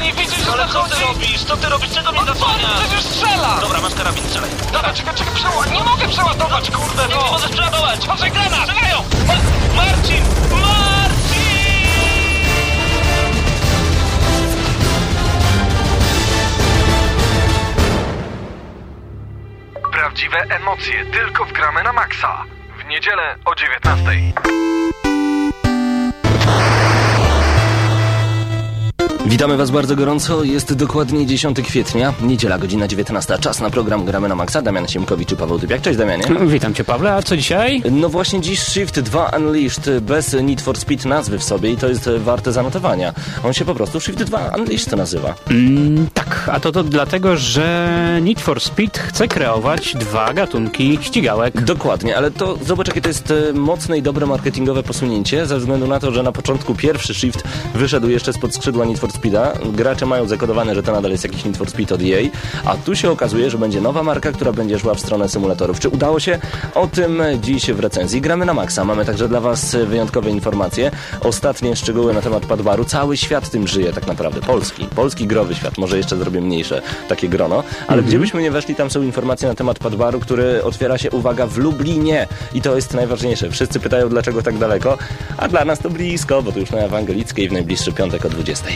Ej, nie widzisz, że Ale co ty zachodzi? robisz? Co ty robisz? Czego mnie On zasłaniasz? przecież strzela! Dobra, masz karabin, strzelaj. Dobra, czekaj, czekaj, przeładuj. Nie mogę przeładować, kurde, Nie, nie no! możesz przeładować! Patrzaj, granat! Strzelają! Ma- Marcin! Marcin! Prawdziwe emocje tylko w gramy na maksa. W niedzielę o 19. Witamy Was bardzo gorąco. Jest dokładnie 10 kwietnia, niedziela, godzina 19. Czas na program Gramy na Maxa. Damian Siemkowicz i Paweł Typiak. Cześć Damianie. Witam cię, Pawle. A co dzisiaj? No właśnie dziś Shift 2 Unleashed bez Need for Speed nazwy w sobie i to jest warte zanotowania. On się po prostu Shift 2 Unleashed nazywa. Mm, tak, a to, to dlatego, że Need for Speed chce kreować dwa gatunki ścigałek. Dokładnie, ale to zobacz jakie to jest e, mocne i dobre marketingowe posunięcie, ze względu na to, że na początku pierwszy Shift wyszedł jeszcze spod skrzydła Need for Speeda. Gracze mają zakodowane, że to nadal jest jakiś Need for Speed od EA, a tu się okazuje, że będzie nowa marka, która będzie szła w stronę symulatorów. Czy udało się? O tym dziś w recenzji. Gramy na maksa. Mamy także dla Was wyjątkowe informacje. Ostatnie szczegóły na temat Padbaru. Cały świat tym żyje tak naprawdę. Polski. Polski growy świat. Może jeszcze zrobię mniejsze takie grono. Ale gdzie byśmy nie weszli, tam są informacje na temat Padbaru, który otwiera się, uwaga, w Lublinie. I to jest najważniejsze. Wszyscy pytają, dlaczego tak daleko, a dla nas to blisko, bo to już na Ewangelickiej w najbliższy piątek o 20.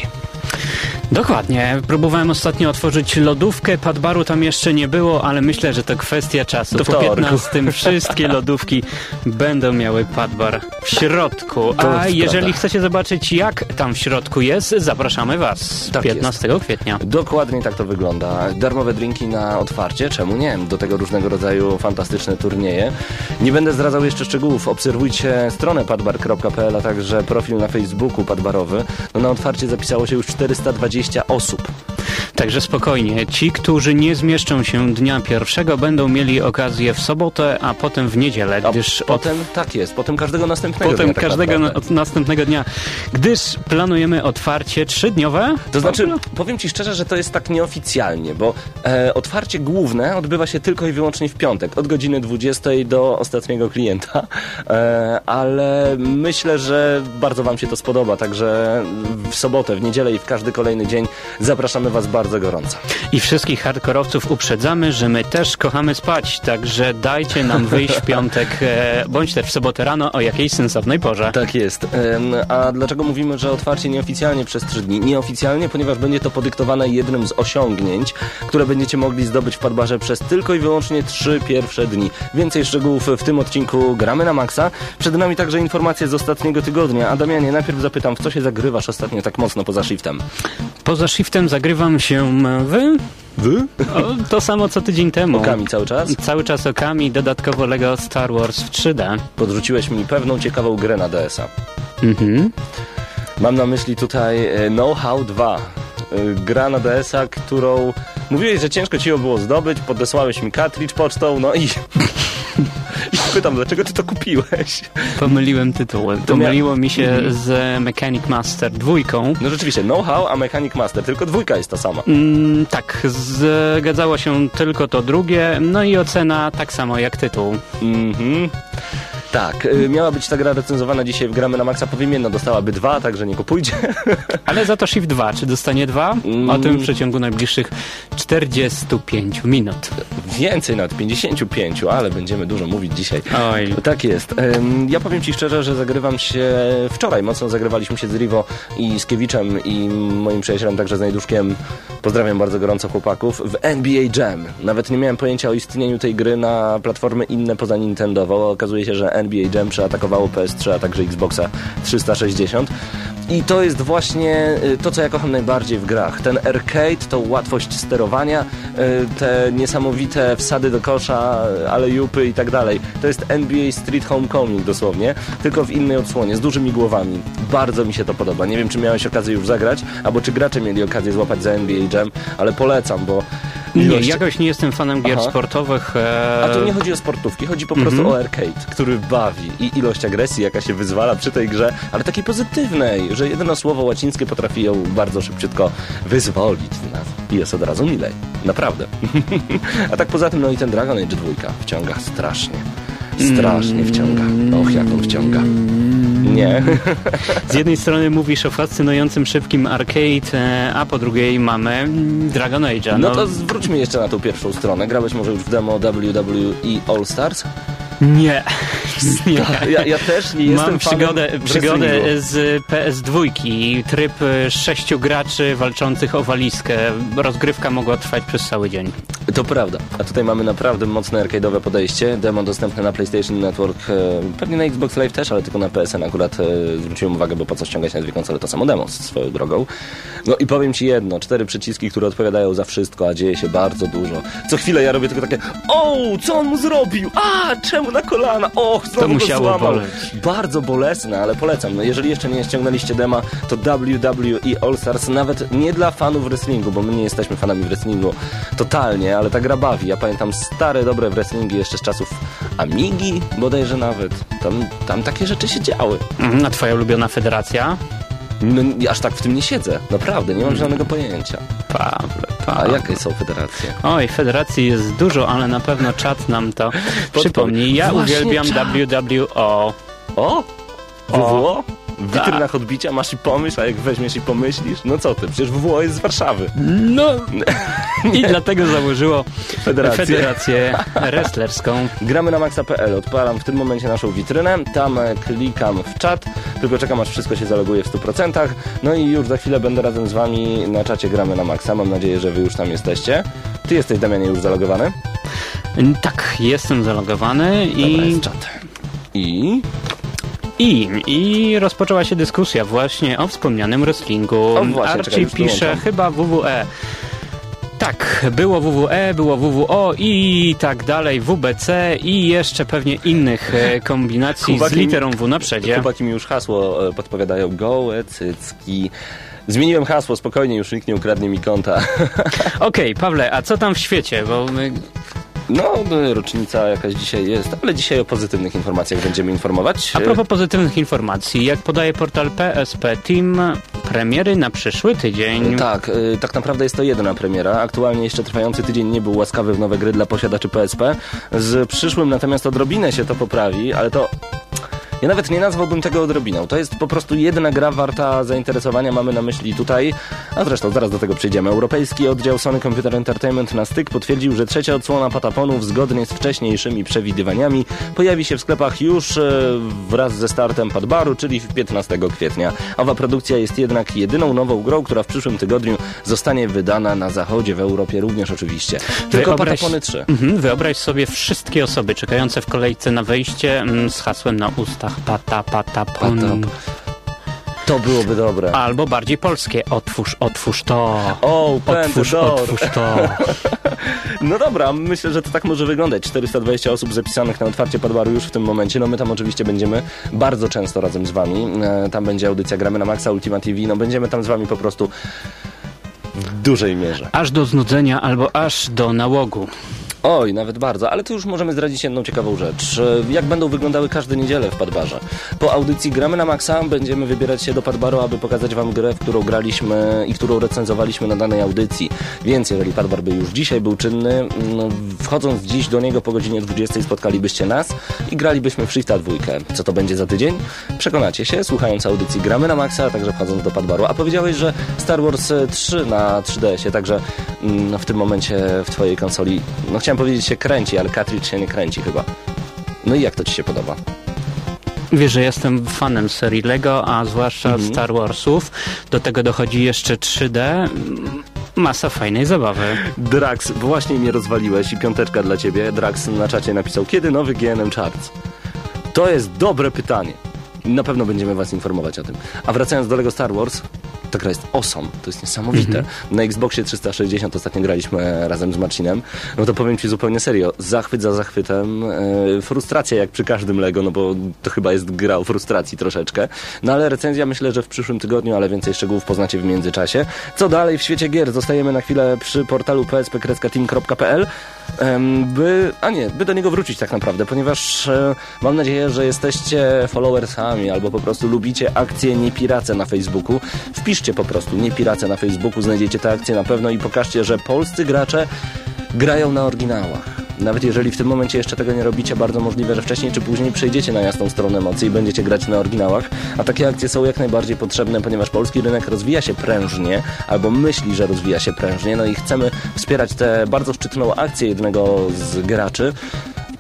Dokładnie. Próbowałem ostatnio otworzyć lodówkę, padbaru tam jeszcze nie było, ale myślę, że to kwestia czasu. Do po wtorku. 15 wszystkie lodówki będą miały padbar w środku. A jest jeżeli chcecie zobaczyć, jak tam w środku jest, zapraszamy Was Tak 15 kwietnia. Dokładnie tak to wygląda. Darmowe drinki na otwarcie, czemu nie? Do tego różnego rodzaju fantastyczne turnieje. Nie będę zdradzał jeszcze szczegółów. Obserwujcie stronę padbar.pl, a także profil na Facebooku padbarowy. No na otwarcie zapisało się już 420 osób. Także spokojnie, ci, którzy nie zmieszczą się dnia pierwszego, będą mieli okazję w sobotę, a potem w niedzielę, A gdyż od potem, tak jest, potem każdego następnego Potem dnia, tak każdego naprawdę. na, od następnego dnia, gdyż planujemy otwarcie trzydniowe. To znaczy, powiem Ci szczerze, że to jest tak nieoficjalnie, bo e, otwarcie główne odbywa się tylko i wyłącznie w piątek, od godziny 20 do ostatniego klienta, e, ale myślę, że bardzo Wam się to spodoba, także w sobotę, w niedzielę i w każdy kolejny dzień zapraszamy Was bardzo gorąco. I wszystkich hardkorowców uprzedzamy, że my też kochamy spać, także dajcie nam wyjść w piątek, e, bądź też w sobotę rano o jakiejś sensownej porze. Tak jest. A dlaczego mówimy, że otwarcie nieoficjalnie przez trzy dni? Nieoficjalnie, ponieważ będzie to podyktowane jednym z osiągnięć, które będziecie mogli zdobyć w Padbarze przez tylko i wyłącznie trzy pierwsze dni. Więcej szczegółów w tym odcinku Gramy na Maxa. Przed nami także informacje z ostatniego tygodnia. A Damianie, najpierw zapytam, w co się zagrywasz ostatnio tak mocno poza shiftem? Poza shiftem zagrywam się wy? Wy? O, to samo co tydzień temu. Okami cały czas? Cały czas okami, dodatkowo Lego Star Wars w 3D. Podrzuciłeś mi pewną ciekawą grę na DS-a. Mhm. Mam na myśli tutaj e, Know-How 2. E, Gra na DS-a, którą mówiłeś, że ciężko ci ją było zdobyć, podesłałeś mi cartridge pocztą, no i... I pytam, dlaczego ty to kupiłeś? Pomyliłem tytuły. Pomyliło mi się z Mechanic Master dwójką. No rzeczywiście, Know-How, a Mechanic Master, tylko dwójka jest ta sama. Mm, tak, zgadzało się tylko to drugie, no i ocena tak samo jak tytuł. Mhm. Tak, y, miała być ta gra recenzowana dzisiaj w Gramy na Maxa, powiem jedno, dostałaby dwa, także nie kupujcie. Ale za to Shift 2, czy dostanie dwa? O tym w przeciągu najbliższych 45 minut. Więcej, nawet 55, ale będziemy dużo mówić dzisiaj. Oj. Tak jest. Ja powiem Ci szczerze, że zagrywam się wczoraj. Mocno zagrywaliśmy się z Rivo i z Kiewiczem i moim przyjacielem, także z Najduszkiem. Pozdrawiam bardzo gorąco chłopaków. W NBA Jam. Nawet nie miałem pojęcia o istnieniu tej gry na platformy inne poza Nintendo. Okazuje się, że NBA Jam przeatakowało PS3, a także Xboxa 360. I to jest właśnie y, to, co ja kocham najbardziej w grach. Ten arcade, tą łatwość sterowania, y, te niesamowite wsady do kosza, ale jupy i tak dalej. To jest NBA Street Homecoming dosłownie, tylko w innej odsłonie, z dużymi głowami. Bardzo mi się to podoba. Nie wiem, czy miałeś okazję już zagrać, albo czy gracze mieli okazję złapać za NBA Jam, ale polecam, bo Nie, jakoś nie jestem fanem gier Aha. sportowych. E... a tu nie chodzi o sportówki, chodzi po prostu Mhm. o arcade, który bawi i ilość agresji, jaka się wyzwala przy tej grze, ale takiej pozytywnej, że jedno słowo łacińskie potrafi ją bardzo szybciutko wyzwolić z nas. I jest od razu milej. Naprawdę. A tak poza tym, no i ten Dragon Age 2 wciąga strasznie. Strasznie wciąga. Och, jak on wciąga. Nie. Z jednej strony mówisz o fascynującym, szybkim arcade, e, a po drugiej mamy Dragon Age'a. No to zwróćmy jeszcze na tą pierwszą stronę. Grałeś może już w demo WWE All Stars? Nie. nie. Ja, ja też nie jestem Mam przygodę, przygodę z PS2. Tryb e, sześciu graczy walczących o walizkę. Rozgrywka mogła trwać przez cały dzień. To prawda. A tutaj mamy naprawdę mocne arcade'owe podejście. Demo dostępne na PlayStation Network, e, pewnie na Xbox Live też, ale tylko na PSN akurat e, zwróciłem uwagę, bo po co ściągać na dwie konsole to samo demo swoją drogą. No i powiem Ci jedno, cztery przyciski, które odpowiadają za wszystko, a dzieje się bardzo dużo. Co chwilę ja robię tylko takie, o, co on mu zrobił? A, czemu na kolana? Och, znowu go musiało złamał. boleć. Bardzo bolesne, ale polecam. No, jeżeli jeszcze nie ściągnęliście dema, to WWE All Stars nawet nie dla fanów wrestlingu, bo my nie jesteśmy fanami wrestlingu totalnie, ale ta gra bawi. Ja pamiętam stare, dobre wrestlingi jeszcze z czasów Amigi, bodajże nawet. Tam, tam takie rzeczy się działy. Mhm, A twoja ulubiona federacja? No, aż tak w tym nie siedzę. Naprawdę, nie mam żadnego pojęcia. Pawle, A Pawle. jakie są federacje? Oj, federacji jest dużo, ale na pewno czat nam to przypomni. Ja Właśnie uwielbiam czat. WWO. O! WWO? W witrynach odbicia masz i pomysł, a jak weźmiesz i pomyślisz, no co ty, przecież WWO jest z Warszawy. No i dlatego założyło Federację. federację wrestlerską. Gramy na maxa.pl, odpalam w tym momencie naszą witrynę, tam e, klikam w czat, tylko czekam aż wszystko się zaloguje w 100%, no i już za chwilę będę razem z wami na czacie Gramy na Maxa, mam nadzieję, że wy już tam jesteście. Ty jesteś, Damianie, już zalogowany? Tak, jestem zalogowany Dobra, i, jest czat. I... i, i rozpoczęła się dyskusja właśnie o wspomnianym wrestlingu. O, właśnie, czekaj, Archie już pisze chyba WWE. Tak, było WWE, było WWO i tak dalej, WBC i jeszcze pewnie innych e, kombinacji z Chłopaki mi- literą W na przedzie. Chłopaki mi już hasło e, podpowiadają, gołe cycki. Zmieniłem hasło, spokojnie, już nikt nie ukradnie mi konta. Okej, Pawle, a co tam w świecie? Bo my No, e, rocznica jakaś dzisiaj jest, ale dzisiaj o pozytywnych informacjach będziemy informować. A propos pozytywnych informacji, jak podaje portal PSP Team, premiery na przyszły tydzień. Tak, y, tak naprawdę jest to jedyna premiera. Aktualnie jeszcze trwający tydzień nie był łaskawy w nowe gry dla posiadaczy PSP. Z przyszłym natomiast odrobinę się to poprawi, ale to... Ja nawet nie nazwałbym tego odrobiną. To jest po prostu jedna gra warta zainteresowania, mamy na myśli tutaj, a zresztą zaraz do tego przejdziemy. Europejski oddział Sony Computer Entertainment na styk potwierdził, że trzecia odsłona Pataponów zgodnie z wcześniejszymi przewidywaniami pojawi się w sklepach już e, wraz ze startem Padbaru, czyli 15 kwietnia. Owa produkcja jest jednak jedyną nową grą, która w przyszłym tygodniu zostanie wydana na zachodzie, w Europie również oczywiście. Tylko Wyobraź- Patapony 3. Mhm, wyobraź sobie wszystkie osoby czekające w kolejce na wejście mm, z hasłem na ustach pata, pata. To byłoby dobre. Albo bardziej polskie, otwórz, otwórz to. Open Otwórz, otwórz to. No dobra, myślę, że to tak może wyglądać. 420 osób zapisanych na otwarcie Padbaru już w tym momencie. No my tam oczywiście będziemy bardzo często razem z wami. E, Tam będzie audycja Gramy na Maxa Ultima TV. No będziemy tam z wami po prostu w dużej mierze. Aż do znudzenia albo aż do nałogu. Oj, nawet bardzo, ale tu już możemy zdradzić jedną ciekawą rzecz. E, Jak będą wyglądały każde niedzielę w Padbarze? Po audycji Gramy na Maxa będziemy wybierać się do Padbaru, aby pokazać Wam grę, w którą graliśmy i którą recenzowaliśmy na danej audycji. Więc jeżeli Padbar by już dzisiaj był czynny, no, wchodząc dziś do niego po godzinie 20 spotkalibyście nas i gralibyśmy w Shifta dwójkę. Co to będzie za tydzień? Przekonacie się, słuchając audycji Gramy na Maxa, a także wchodząc do Padbaru. A powiedziałeś, że Star Wars e, 3 na 3DS-ie, także mm, w tym momencie w Twojej konsoli, no chciałem powiedzieć się kręci, ale cartridge się nie kręci chyba. No i jak to Ci się podoba? Wiesz, że jestem fanem serii Lego, a zwłaszcza Mhm. Star Warsów. Do tego dochodzi jeszcze 3D. Masa fajnej zabawy. Drax, właśnie mnie rozwaliłeś i piąteczka dla Ciebie. Drax na czacie napisał, kiedy nowy GNM Charts? To jest dobre pytanie. Na pewno będziemy Was informować o tym. A wracając do Lego Star Wars, ta gra jest awesome, to jest niesamowite. Na Xboxie 360 ostatnio graliśmy razem z Marcinem, no to powiem Ci zupełnie serio, zachwyt za zachwytem, e, frustracja jak przy każdym Lego, no bo to chyba jest gra o frustracji troszeczkę, no ale recenzja myślę, że w przyszłym tygodniu, ale więcej szczegółów poznacie w międzyczasie. Co dalej w świecie gier? Zostajemy na chwilę przy portalu psp-team.pl by, a nie, by do niego wrócić tak naprawdę, ponieważ e, mam nadzieję, że jesteście followersami albo po prostu lubicie akcje Niepirace na Facebooku. Wpiszcie po prostu Niepirace na Facebooku, znajdziecie te akcje na pewno i pokażcie, że polscy gracze grają na oryginałach. Nawet jeżeli w tym momencie jeszcze tego nie robicie, bardzo możliwe, że wcześniej czy później przejdziecie na jasną stronę mocy i będziecie grać na oryginałach, a takie akcje są jak najbardziej potrzebne, ponieważ polski rynek rozwija się prężnie, albo myśli, że rozwija się prężnie, no i chcemy wspierać tę bardzo szczytną akcję jednego z graczy.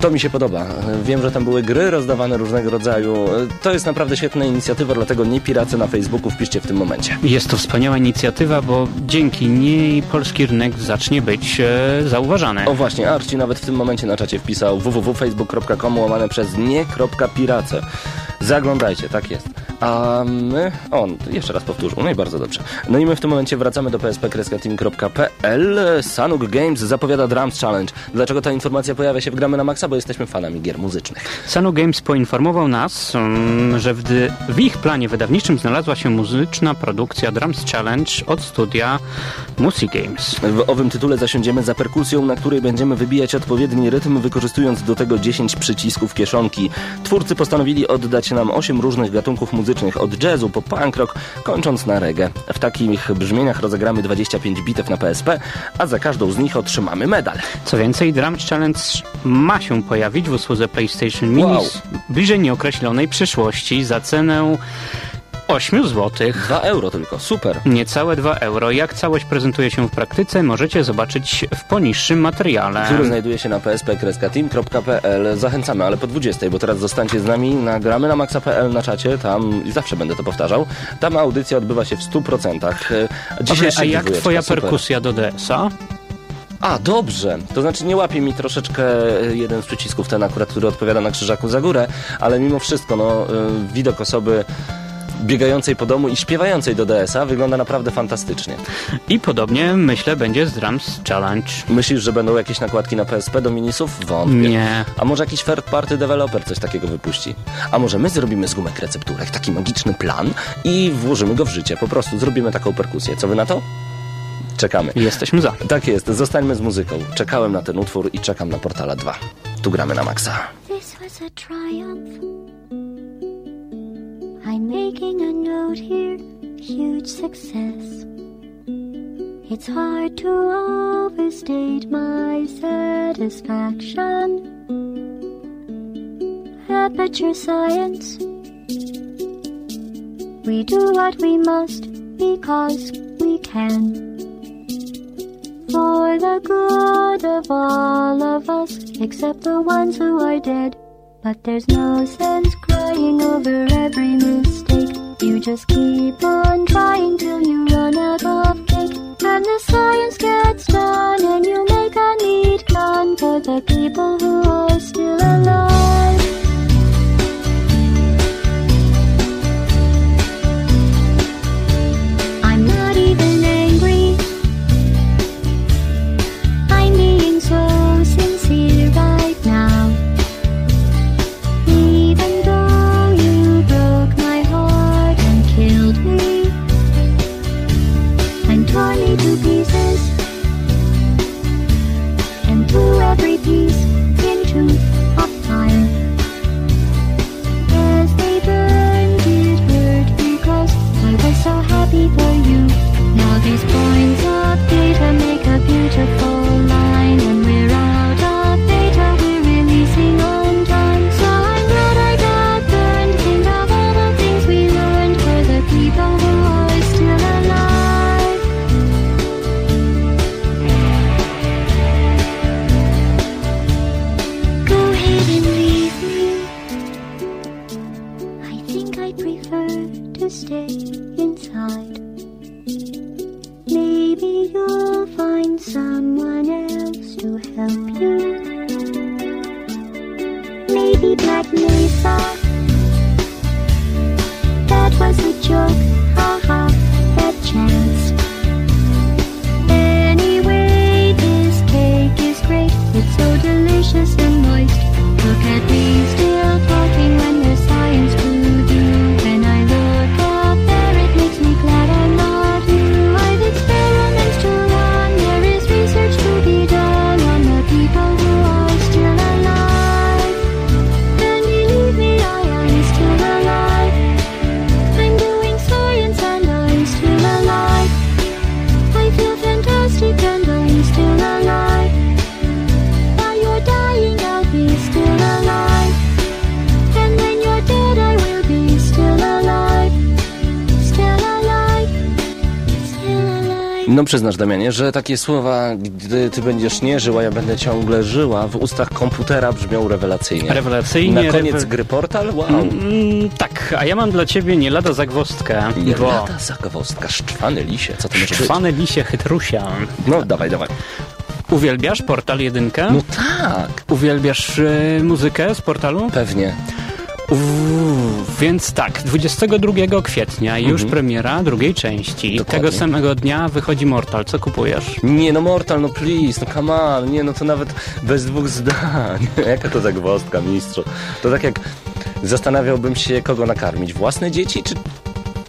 To mi się podoba. Wiem, że tam były gry rozdawane różnego rodzaju. To jest naprawdę świetna inicjatywa, dlatego nie piracy na Facebooku wpiszcie w tym momencie. Jest to wspaniała inicjatywa, bo dzięki niej polski rynek zacznie być e, zauważany. O właśnie, Arci nawet w tym momencie na czacie wpisał www.facebook.com łamane przez nie.pirace. Zaglądajcie, tak jest. A my... O, jeszcze raz powtórzył, no i bardzo dobrze. No i my w tym momencie wracamy do psp-team.pl. Sanuk Games zapowiada Drums Challenge. Dlaczego ta informacja pojawia się w Gramy na Maxa? Bo jesteśmy fanami gier muzycznych. Sanu Games poinformował nas, mm, że w, w ich planie wydawniczym znalazła się muzyczna produkcja Drums Challenge od studia Music Games. W owym tytule zasiądziemy za perkusją, na której będziemy wybijać odpowiedni rytm, wykorzystując do tego 10 przycisków kieszonki. Twórcy postanowili oddać nam 8 różnych gatunków muzycznych, od jazzu po punk rock, kończąc na reggae. W takich brzmieniach rozegramy 25 bitew na PSP, a za każdą z nich otrzymamy medal. Co więcej, Drums Challenge ma się pojawić w usłudze PlayStation Mini Wow. w bliżej nieokreślonej przyszłości za cenę 8 zł. 2 euro tylko, super. Niecałe 2 euro. Jak całość prezentuje się w praktyce, możecie zobaczyć w poniższym materiale. który znajduje się na psp-team.pl. Zachęcamy, ale po 20, bo teraz zostańcie z nami, nagramy na maxa.pl na czacie, tam i zawsze będę to powtarzał. Tam audycja odbywa się w 100%. E, Dzisiaj a jak twoja super. perkusja do DS-a? A, dobrze. To znaczy nie łapie mi troszeczkę e, jeden z przycisków, ten akurat, który odpowiada na krzyżaku za górę, ale mimo wszystko, no, e, widok osoby biegającej po domu i śpiewającej do DS-a wygląda naprawdę fantastycznie. I podobnie, myślę, będzie z Drums Challenge. Myślisz, że będą jakieś nakładki na PSP do minisów? Wątpię. Nie. A może jakiś third party developer coś takiego wypuści? A może my zrobimy z gumek recepturek taki magiczny plan i włożymy go w życie? Po prostu zrobimy taką perkusję. Co wy na to? Czekamy. Jesteśmy za. Tak jest, zostańmy z muzyką. Czekałem na ten utwór i czekam na Portala 2. Tu gramy na maksa. This was a triumph. I'm making a note here, huge success. It's hard to overstate my satisfaction. Aperture science. We do what we must because we can. For the good of all of us, except the ones who are dead. But there's no sense crying over every mistake. You just keep on trying till you run out of cake. And the science gets done, and you make a neat gun for the people who are still alive. Przyznasz, Damianie, że takie słowa, gdy ty będziesz nie żyła, ja będę ciągle żyła, w ustach komputera brzmią rewelacyjnie. Rewelacyjnie. Na koniec rewe- gry Portal? Wow. Mm, tak, a ja mam dla ciebie nie lada zagwozdkę, Nie bo lata zagwozdka, szczwany lisie, co to może? Szczwany lisie chytrusia. No dawaj, dawaj. Uwielbiasz Portal 1? No tak, Uwielbiasz e, muzykę z portalu? pewnie. Uuu, więc tak, 22 kwietnia już premiera drugiej części. Mhm. Dokładnie. Tego samego dnia wychodzi Mortal. Co kupujesz? Nie no Mortal, no please, no come on, nie no to nawet bez dwóch zdań. Jaka to zagwozdka, mistrzu. To tak jak zastanawiałbym się, kogo nakarmić, własne dzieci czy...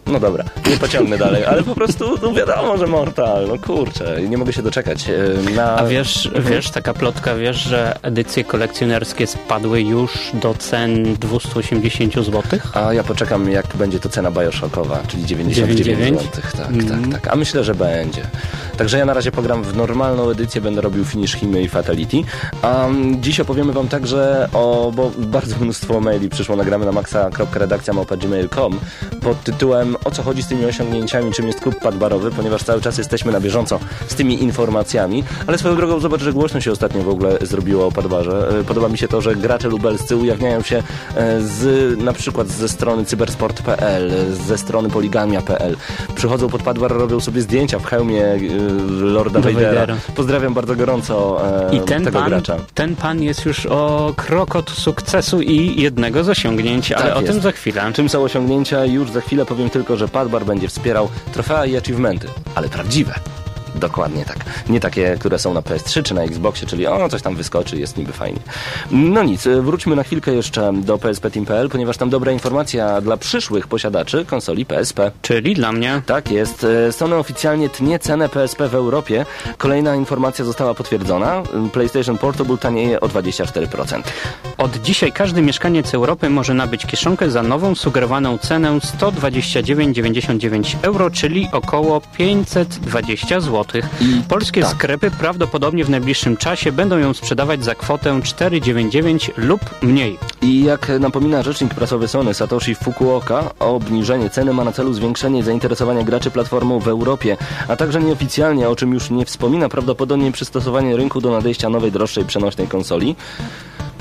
No dobra, nie pociągnę dalej, ale po prostu, no wiadomo, że Mortal, no kurczę, nie mogę się doczekać. e, Na... A wiesz, wiesz, taka plotka, wiesz, że edycje kolekcjonerskie spadły już do cen 280 zł? A ja poczekam, jak będzie to cena Bioshockowa, czyli 99 99? zł. Tak, tak, tak. A myślę, że będzie. Także ja na razie pogram w normalną edycję, będę robił Finish Himy i Fatality. A um, dziś opowiemy wam także o, bo bardzo mnóstwo maili przyszło, nagramy na maxa.redakcja.gmail.com pod tytułem o co chodzi z tymi osiągnięciami, czym jest klub padbarowy, ponieważ cały czas jesteśmy na bieżąco z tymi informacjami, ale swoją drogą zobacz, że głośno się ostatnio w ogóle zrobiło o padbarze. E, Podoba mi się to, że gracze lubelscy ujawniają się e, z, na przykład ze strony cybersport.pl, ze strony poligamia.pl. Przychodzą pod padbar, robią sobie zdjęcia w hełmie e, Lorda Vadera. Pozdrawiam bardzo gorąco e, I ten tego pan, gracza. ten pan jest już o krok od sukcesu i jednego z osiągnięć, ale Tak o jest. tym za chwilę. Czym są osiągnięcia? Już za chwilę powiem tylko, że Padbar będzie wspierał trofea i achievementy, ale prawdziwe. Dokładnie tak. Nie takie, które są na PS3 czy na Xboxie, czyli o, coś tam wyskoczy, jest niby fajnie. No nic, y, wróćmy na chwilkę jeszcze do PSP.pl, ponieważ tam dobra informacja dla przyszłych posiadaczy konsoli PSP. Czyli dla mnie Tak jest. E, Sony oficjalnie tnie cenę PSP w Europie. Kolejna informacja została potwierdzona. PlayStation Portable tanieje o 24%. Od dzisiaj każdy mieszkaniec Europy może nabyć kieszonkę za nową sugerowaną cenę 129,99 euro, czyli około 520 zł. Polskie tak. sklepy prawdopodobnie w najbliższym czasie będą ją sprzedawać za kwotę 4,99 lub mniej. I jak napomina rzecznik prasowy Sony Satoshi Fukuoka, obniżenie ceny ma na celu zwiększenie zainteresowania graczy platformą w Europie, a także nieoficjalnie, o czym już nie wspomina, prawdopodobnie przystosowanie rynku do nadejścia nowej, droższej, przenośnej konsoli.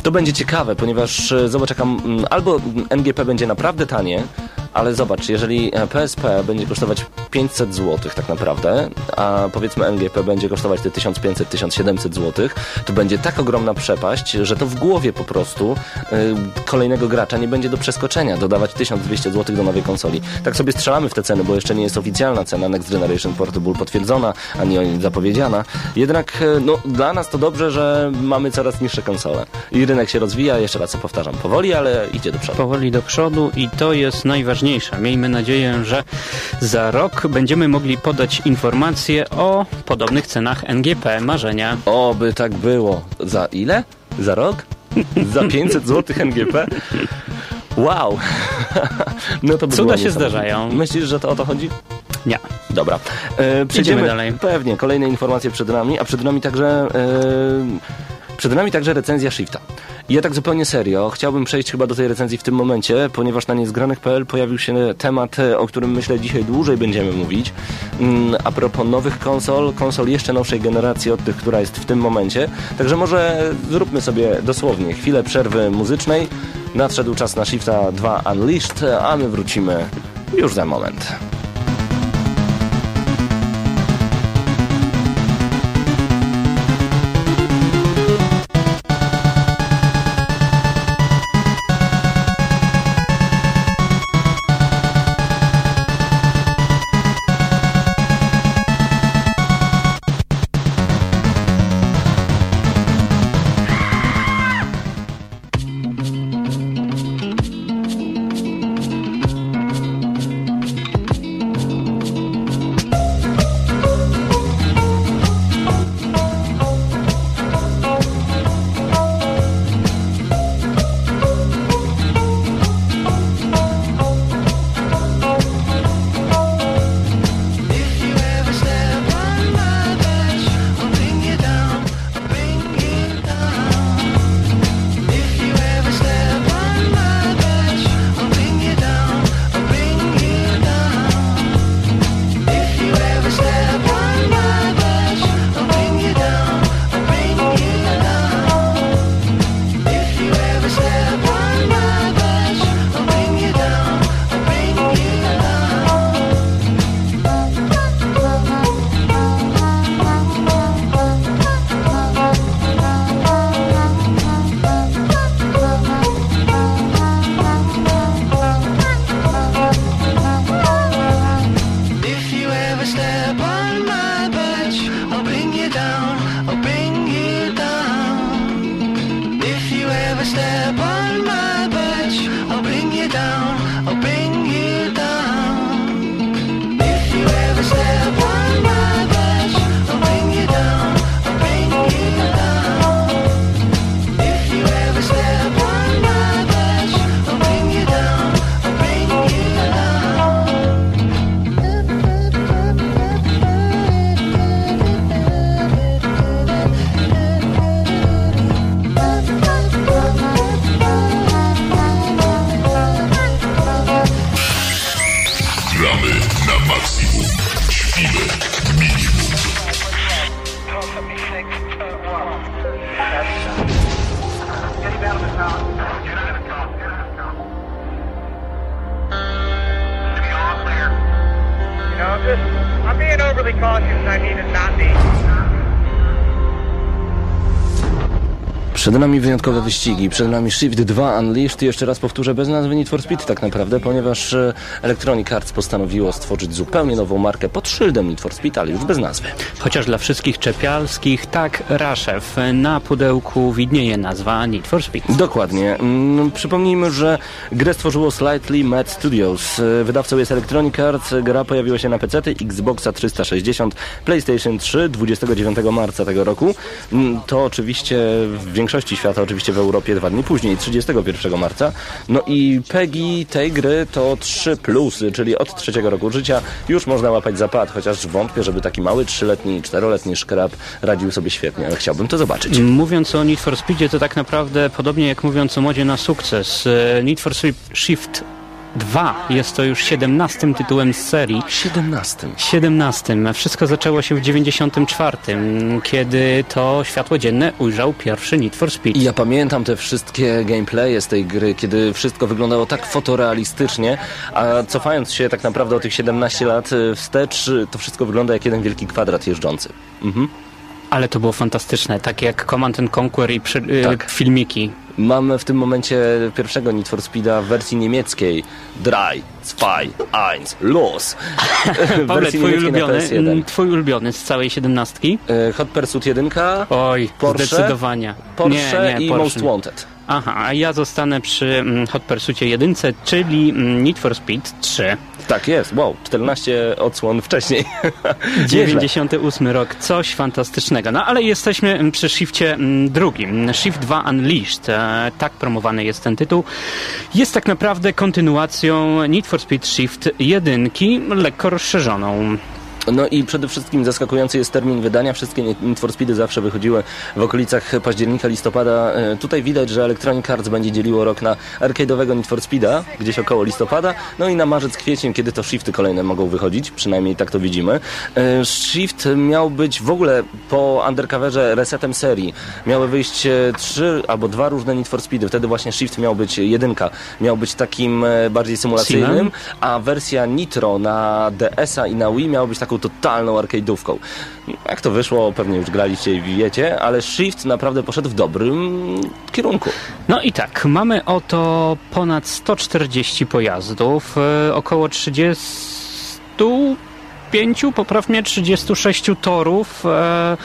To będzie ciekawe, ponieważ e, zobacz, jaka, albo MGP będzie naprawdę tanie, ale zobacz, jeżeli e, PSP będzie kosztować 500 zł tak naprawdę, a powiedzmy MGP będzie kosztować te 1500-1700 zł, to będzie tak ogromna przepaść, że to w głowie po prostu y, kolejnego gracza nie będzie do przeskoczenia, dodawać 1200 zł do nowej konsoli. Tak sobie strzelamy w te ceny, bo jeszcze nie jest oficjalna cena Next Generation Portable potwierdzona, ani zapowiedziana. Jednak y, no, dla nas to dobrze, że mamy coraz niższe konsole. I rynek się rozwija, jeszcze raz powtarzam, powoli, ale idzie do przodu. Powoli do przodu i to jest najważniejsze. Miejmy nadzieję, że za rok będziemy mogli podać informacje o podobnych cenach NGP marzenia. Oby tak było. Za ile? Za rok? Za 500 zł NGP? Wow! No to by Cuda się zdarzają. Myślisz, że to o to chodzi? Nie. Dobra. E, przejdziemy dalej. Pewnie, kolejne informacje przed nami, a przed nami także... E, przed nami także recenzja Shifta. I ja tak zupełnie serio chciałbym przejść chyba do tej recenzji w tym momencie, ponieważ na niezgranych.pl pojawił się temat, e, o którym myślę dzisiaj dłużej będziemy mówić. Mm, A propos nowych konsol, konsol jeszcze nowszej generacji od tych, która jest w tym momencie. Także może zróbmy sobie dosłownie chwilę przerwy muzycznej. Nadszedł czas na Shifta 2 Unleashed, a my wrócimy już za moment. Just I'm being overly cautious. I need to not be. Przed nami wyjątkowe wyścigi, przed nami Shift 2 Unleashed i jeszcze raz powtórzę bez nazwy Need for Speed tak naprawdę, ponieważ e, Electronic Arts postanowiło stworzyć zupełnie nową markę pod szyldem Need for Speed, ale już bez nazwy. Chociaż dla wszystkich czepialskich, tak, Raszew, na pudełku widnieje nazwa Need for Speed. Dokładnie. Mm, Przypomnijmy, że grę stworzyło Slightly Mad Studios. E, Wydawcą jest Electronic Arts. Gra pojawiła się na PC, Xboxa 360, PlayStation 3 29 marca tego roku. Mm, To oczywiście w większości świata, oczywiście w Europie dwa dni później, 31 marca. No i PEGI tej gry to 3 plusy, czyli od trzeciego roku życia już można łapać zapad, chociaż wątpię, żeby taki mały trzyletni, czteroletni szkrab radził sobie świetnie, ale chciałbym to zobaczyć. Mówiąc o Need for Speedzie, to tak naprawdę podobnie jak mówiąc o modzie na sukces. e, Need for Shift 2 jest to już 17 tytułem z serii. 17. 17. Wszystko zaczęło się w 94, kiedy to światło dzienne ujrzał pierwszy Need for Speed. I ja pamiętam te wszystkie gameplaye z tej gry, kiedy wszystko wyglądało tak fotorealistycznie, a cofając się tak naprawdę o tych 17 lat y, wstecz, y, to wszystko wygląda jak jeden wielki kwadrat jeżdżący. Mhm. Ale to było fantastyczne, takie jak Command and Conquer i przy, y, Tak. filmiki. Mamy w tym momencie pierwszego Need for Speeda w wersji niemieckiej. Drei, zwei, eins, los! Wersji twój ulubiony, PS1. mm, twój ulubiony z całej 17? Y, Hot Pursuit 1, Oj, Porsche? zdecydowanie. Porsche nie, nie, i Porsche. Most Wanted. Aha, a ja zostanę przy mm, Hot Pursuitie 1, czyli mm, Need for Speed 3. Tak jest, wow, 14 odsłon wcześniej. Nieźle. 98 rok, coś fantastycznego. No ale jesteśmy mm, przy shifcie mm, drugim. Shift 2 Unleashed, e, tak promowany jest ten tytuł. Jest tak naprawdę kontynuacją Need for Speed Shift 1, lekko rozszerzoną. No i przede wszystkim zaskakujący jest termin wydania. Wszystkie Need for Speedy zawsze wychodziły w okolicach października, listopada. E, Tutaj widać, że Electronic Arts będzie dzieliło rok na arcade'owego Need for Speeda, gdzieś około listopada, no i na marzec, kwiecień, kiedy to shifty kolejne mogą wychodzić, przynajmniej tak to widzimy. E, Shift miał być w ogóle po undercoverze resetem serii. Miały wyjść e, trzy albo dwa różne Need for Speedy. Wtedy właśnie Shift miał być jedynka. Miał być takim bardziej symulacyjnym, a wersja Nitro na DS-a i na Wii miała być taką totalną arcade'ówką. Jak to wyszło, pewnie już graliście i wiecie, ale Shift naprawdę poszedł w dobrym kierunku. No i tak, mamy oto ponad 140 pojazdów, e, około 35, poprawnie 36 torów. e,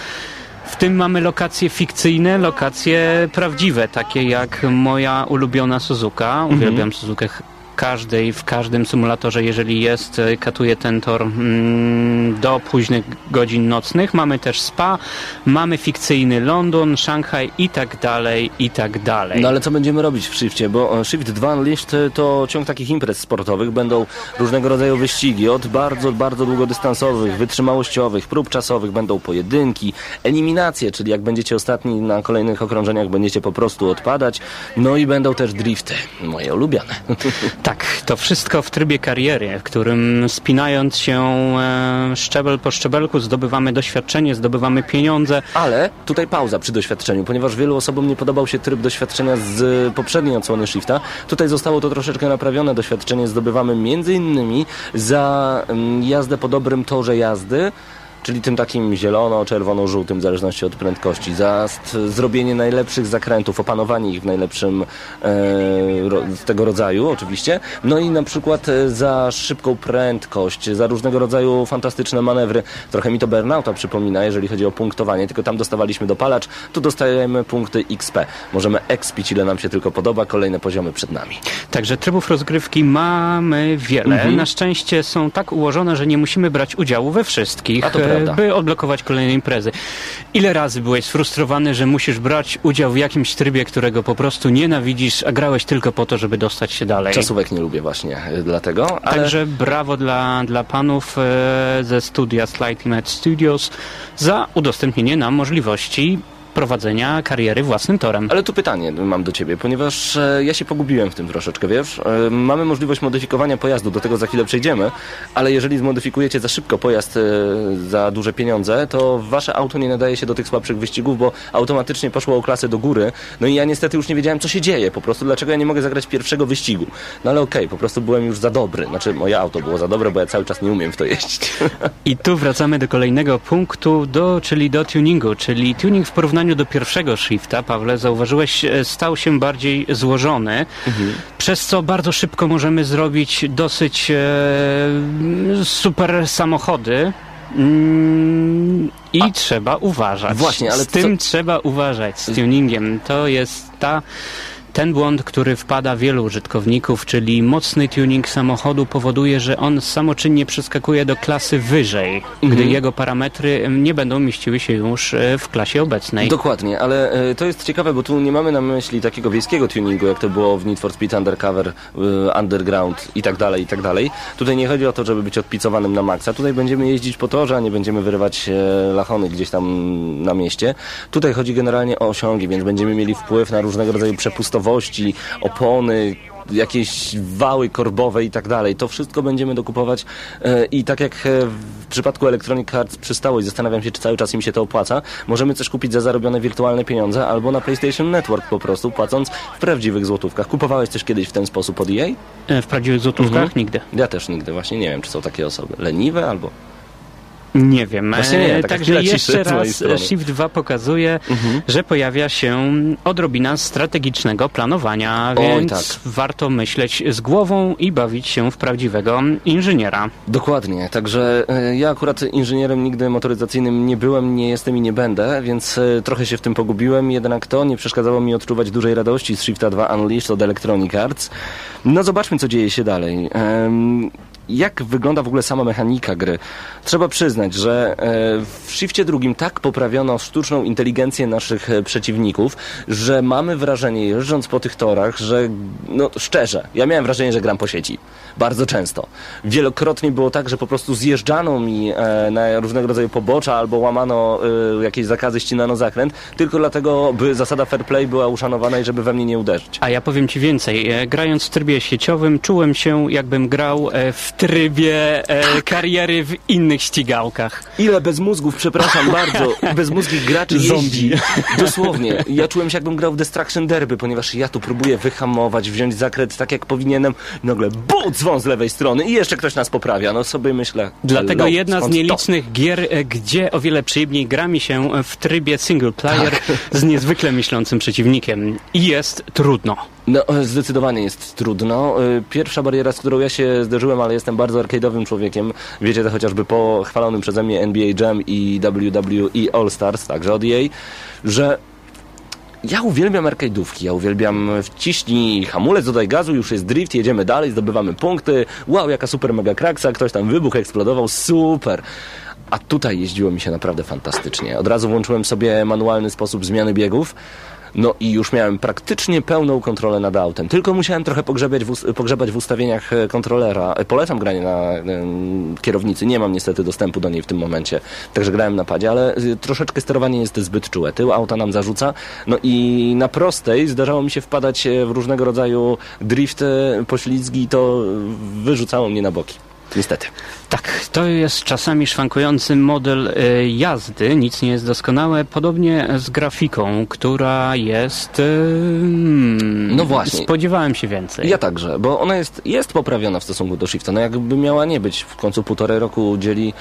W tym mamy lokacje fikcyjne, lokacje prawdziwe, takie jak moja ulubiona Suzuka. Uwielbiam Suzukę ch- każdej, w każdym symulatorze, jeżeli jest, e, katuje ten tor mm, do późnych godzin nocnych. Mamy też Spa, mamy fikcyjny London, Szanghaj i tak dalej, i tak dalej. No ale co będziemy robić w Shifcie? Bo e, Shift 2 Unleashed to ciąg takich imprez sportowych. Będą różnego rodzaju wyścigi, od bardzo, bardzo długodystansowych, wytrzymałościowych, prób czasowych, będą pojedynki, eliminacje, czyli jak będziecie ostatni na kolejnych okrążeniach, będziecie po prostu odpadać. No i będą też drifty, moje ulubione. Tak, to wszystko w trybie kariery, w którym spinając się e, szczebel po szczebelku zdobywamy doświadczenie, zdobywamy pieniądze. Ale tutaj pauza przy doświadczeniu, ponieważ wielu osobom nie podobał się tryb doświadczenia z poprzedniej odsłony Shifta. Tutaj zostało to troszeczkę naprawione. Doświadczenie zdobywamy między innymi za mm, jazdę po dobrym torze jazdy, czyli tym takim zielono, czerwono, żółtym, w zależności od prędkości, za zrobienie najlepszych zakrętów, opanowanie ich w najlepszym e, ro, z tego rodzaju oczywiście, no i na przykład e, za szybką prędkość, za różnego rodzaju fantastyczne manewry. Trochę mi to Burnouta przypomina, jeżeli chodzi o punktowanie, tylko tam dostawaliśmy dopalacz, tu dostajemy punkty XP. Możemy expić ile nam się tylko podoba, kolejne poziomy przed nami. Także trybów rozgrywki mamy wiele. Mhm. Na szczęście są tak ułożone, że nie musimy brać udziału we wszystkich, A to e, prawda. by odblokować kolejne imprezy. Ile razy byłeś sfrustrowany, że musisz brać udział w jakimś trybie, którego po prostu nienawidzisz, a grałeś tylko po to, żeby dostać się dalej? Czasówek nie lubię właśnie e, dlatego, ale... Także brawo dla, dla panów e, ze studia Slightly Mad Studios za udostępnienie nam możliwości prowadzenia kariery własnym torem. Ale tu pytanie mam do ciebie, ponieważ e, ja się pogubiłem w tym troszeczkę, wiesz? E, mamy możliwość modyfikowania pojazdu, do tego za chwilę przejdziemy, ale jeżeli zmodyfikujecie za szybko pojazd e, za duże pieniądze, to wasze auto nie nadaje się do tych słabszych wyścigów, bo automatycznie poszło o klasę do góry. No i ja niestety już nie wiedziałem, co się dzieje, po prostu dlaczego ja nie mogę zagrać pierwszego wyścigu. No ale okej, po prostu byłem już za dobry. Znaczy, moje auto było za dobre, bo ja cały czas nie umiem w to jeździć. I tu wracamy do kolejnego punktu, do, czyli do tuningu, czyli tuning w porównaniu do pierwszego shifta, Pawle, zauważyłeś, e, stał się bardziej złożony, przez co bardzo szybko możemy zrobić dosyć e, super samochody. Mm, I trzeba uważać. Właśnie, ale z tym co- trzeba uważać, z tuningiem. To jest ta ten błąd, który wpada wielu użytkowników, czyli mocny tuning samochodu powoduje, że on samoczynnie przeskakuje do klasy wyżej, gdy jego parametry nie będą mieściły się już e, w klasie obecnej. Dokładnie, ale e, to jest ciekawe, bo tu nie mamy na myśli takiego wiejskiego tuningu, jak to było w Need for Speed Undercover, e, Underground i tak dalej, i tak dalej. Tutaj nie chodzi o to, żeby być odpicowanym na maksa. Tutaj będziemy jeździć po torze, a nie będziemy wyrywać lachony gdzieś tam na mieście. Tutaj chodzi generalnie o osiągi, więc będziemy mieli wpływ na różnego rodzaju przepustowości, opony, jakieś wały korbowe i tak dalej. To wszystko będziemy dokupować e, i tak jak e, w przypadku Electronic Arts przystało i zastanawiam się, czy cały czas im się to opłaca, możemy też kupić za zarobione wirtualne pieniądze albo na PlayStation Network po prostu, płacąc w prawdziwych złotówkach. Kupowałeś coś kiedyś w ten sposób od EA? E, W prawdziwych złotówkach Mhm. nigdy. Ja też nigdy, właśnie nie wiem, czy są takie osoby. Leniwe albo... Nie wiem. Właśnie nie, E, Także jeszcze raz Shift 2 pokazuje, że pojawia się odrobina strategicznego planowania, Oj, więc tak. warto myśleć z głową i bawić się w prawdziwego inżyniera. Dokładnie, także e, ja akurat inżynierem nigdy motoryzacyjnym nie byłem, nie jestem i nie będę, więc e, trochę się w tym pogubiłem, jednak to nie przeszkadzało mi odczuwać dużej radości z Shifta 2 Unleashed od Electronic Arts. No zobaczmy, co dzieje się dalej. Jak wygląda w ogóle sama mechanika gry? Trzeba przyznać, że e, w Shifcie drugim tak poprawiono sztuczną inteligencję naszych e, przeciwników, że mamy wrażenie, jeżdżąc po tych torach, że no szczerze, ja miałem wrażenie, że gram po sieci. Bardzo często. Wielokrotnie było tak, że po prostu zjeżdżano mi e, na różnego rodzaju pobocza albo łamano jakieś zakazy, ścinano zakręt, tylko dlatego, by zasada fair play była uszanowana i żeby we mnie nie uderzyć. A ja powiem Ci więcej. Grając w trybie sieciowym, czułem się, jakbym grał w trybie e, kariery w innych ścigałkach. Ile bez mózgów, przepraszam bardzo, bez mózgich graczy Zombie. Dosłownie. Ja czułem się jakbym grał w Destruction Derby, ponieważ ja tu próbuję wyhamować, wziąć zakręt tak jak powinienem. Nagle but dzwon z lewej strony i jeszcze ktoś nas poprawia. No sobie myślę. Dlatego hello, jedna z skąd to? nielicznych gier, e, gdzie o wiele przyjemniej gra mi się w trybie single player z niezwykle myślącym przeciwnikiem. I jest trudno. No, zdecydowanie jest trudno. E, Pierwsza bariera, z którą ja się zderzyłem, ale jestem bardzo arcade'owym człowiekiem, wiecie to chociażby po chwalonym przeze mnie NBA Jam i WWE All Stars, także od EA, że ja uwielbiam arcade'ówki, ja uwielbiam wciśnij hamulec, dodaj gazu, już jest drift, jedziemy dalej, zdobywamy punkty, wow, jaka super mega kraksa, ktoś tam wybuch, eksplodował, super. A tutaj jeździło mi się naprawdę fantastycznie. Od razu włączyłem sobie manualny sposób zmiany biegów, no i już miałem praktycznie pełną kontrolę nad autem. Tylko musiałem trochę pogrzebać w, pogrzebać w ustawieniach e, kontrolera. E, Polecam granie na em, kierownicy. Nie mam niestety dostępu do niej w tym momencie. Także grałem na padzie, ale troszeczkę sterowanie jest zbyt czułe. Tył auta nam zarzuca. No i na prostej zdarzało mi się wpadać e, w różnego rodzaju drift, e, poślizgi i to e, wyrzucało mnie na boki. Niestety. Tak, to jest czasami szwankujący model e, jazdy, nic nie jest doskonałe, podobnie z grafiką, która jest... e, hmm, No właśnie. Spodziewałem się więcej. Ja także, bo ona jest, jest poprawiona w stosunku do Shifta. No jakby miała nie być. W końcu półtorej roku dzieli...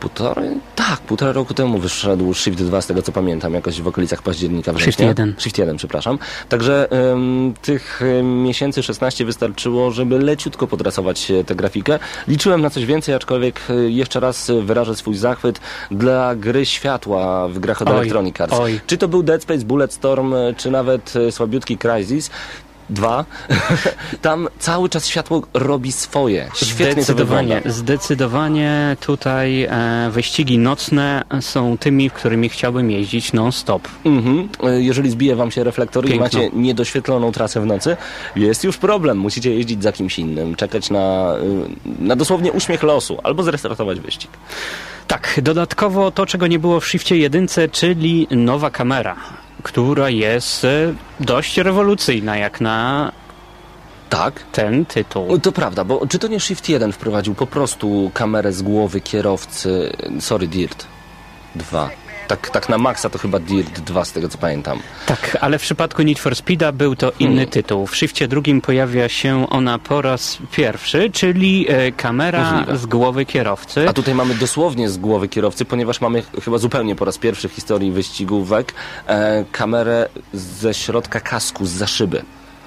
Półtorej? Tak, półtora roku temu wyszedł Shift 2, z tego co pamiętam, jakoś w okolicach października września. Shift 1. Shift 1, przepraszam. Także ym, tych miesięcy 16 wystarczyło, żeby leciutko podrasować e, tę grafikę. Liczyłem na coś więcej, aczkolwiek e, jeszcze raz e, wyrażę swój zachwyt dla gry światła w grach od Oj, Electronic Arts. oj. Czy to był Dead Space, Bulletstorm, czy nawet słabiutki Crysis, Dwa. Tam cały czas światło robi swoje. Świetnie to Zdecydowanie, zdecydowanie tutaj e, wyścigi nocne są tymi, w którymi chciałbym jeździć non-stop. Mhm. E, Jeżeli zbije wam się reflektor i Piękno. macie niedoświetloną trasę w nocy, jest już problem. Musicie jeździć za kimś innym, czekać na, y, na dosłownie uśmiech losu albo zrestartować wyścig. Tak, dodatkowo to, czego nie było w Shifcie 1, czyli nowa kamera, która jest e, dość rewolucyjna jak na Tak? ten tytuł. To prawda, bo czy to nie Shift 1 wprowadził po prostu kamerę z głowy kierowcy, sorry, Dirt 2. Tak, tak na maksa to chyba Dirt 2 z tego co pamiętam. Tak, ale w przypadku Need for Speeda był to inny Hmm. tytuł. W Shifcie drugim pojawia się ona po raz pierwszy, czyli e, kamera Możliwe. z głowy kierowcy. A tutaj mamy dosłownie z głowy kierowcy, ponieważ mamy ch- chyba zupełnie po raz pierwszy w historii wyścigówek e, kamerę ze środka kasku, z za szyby.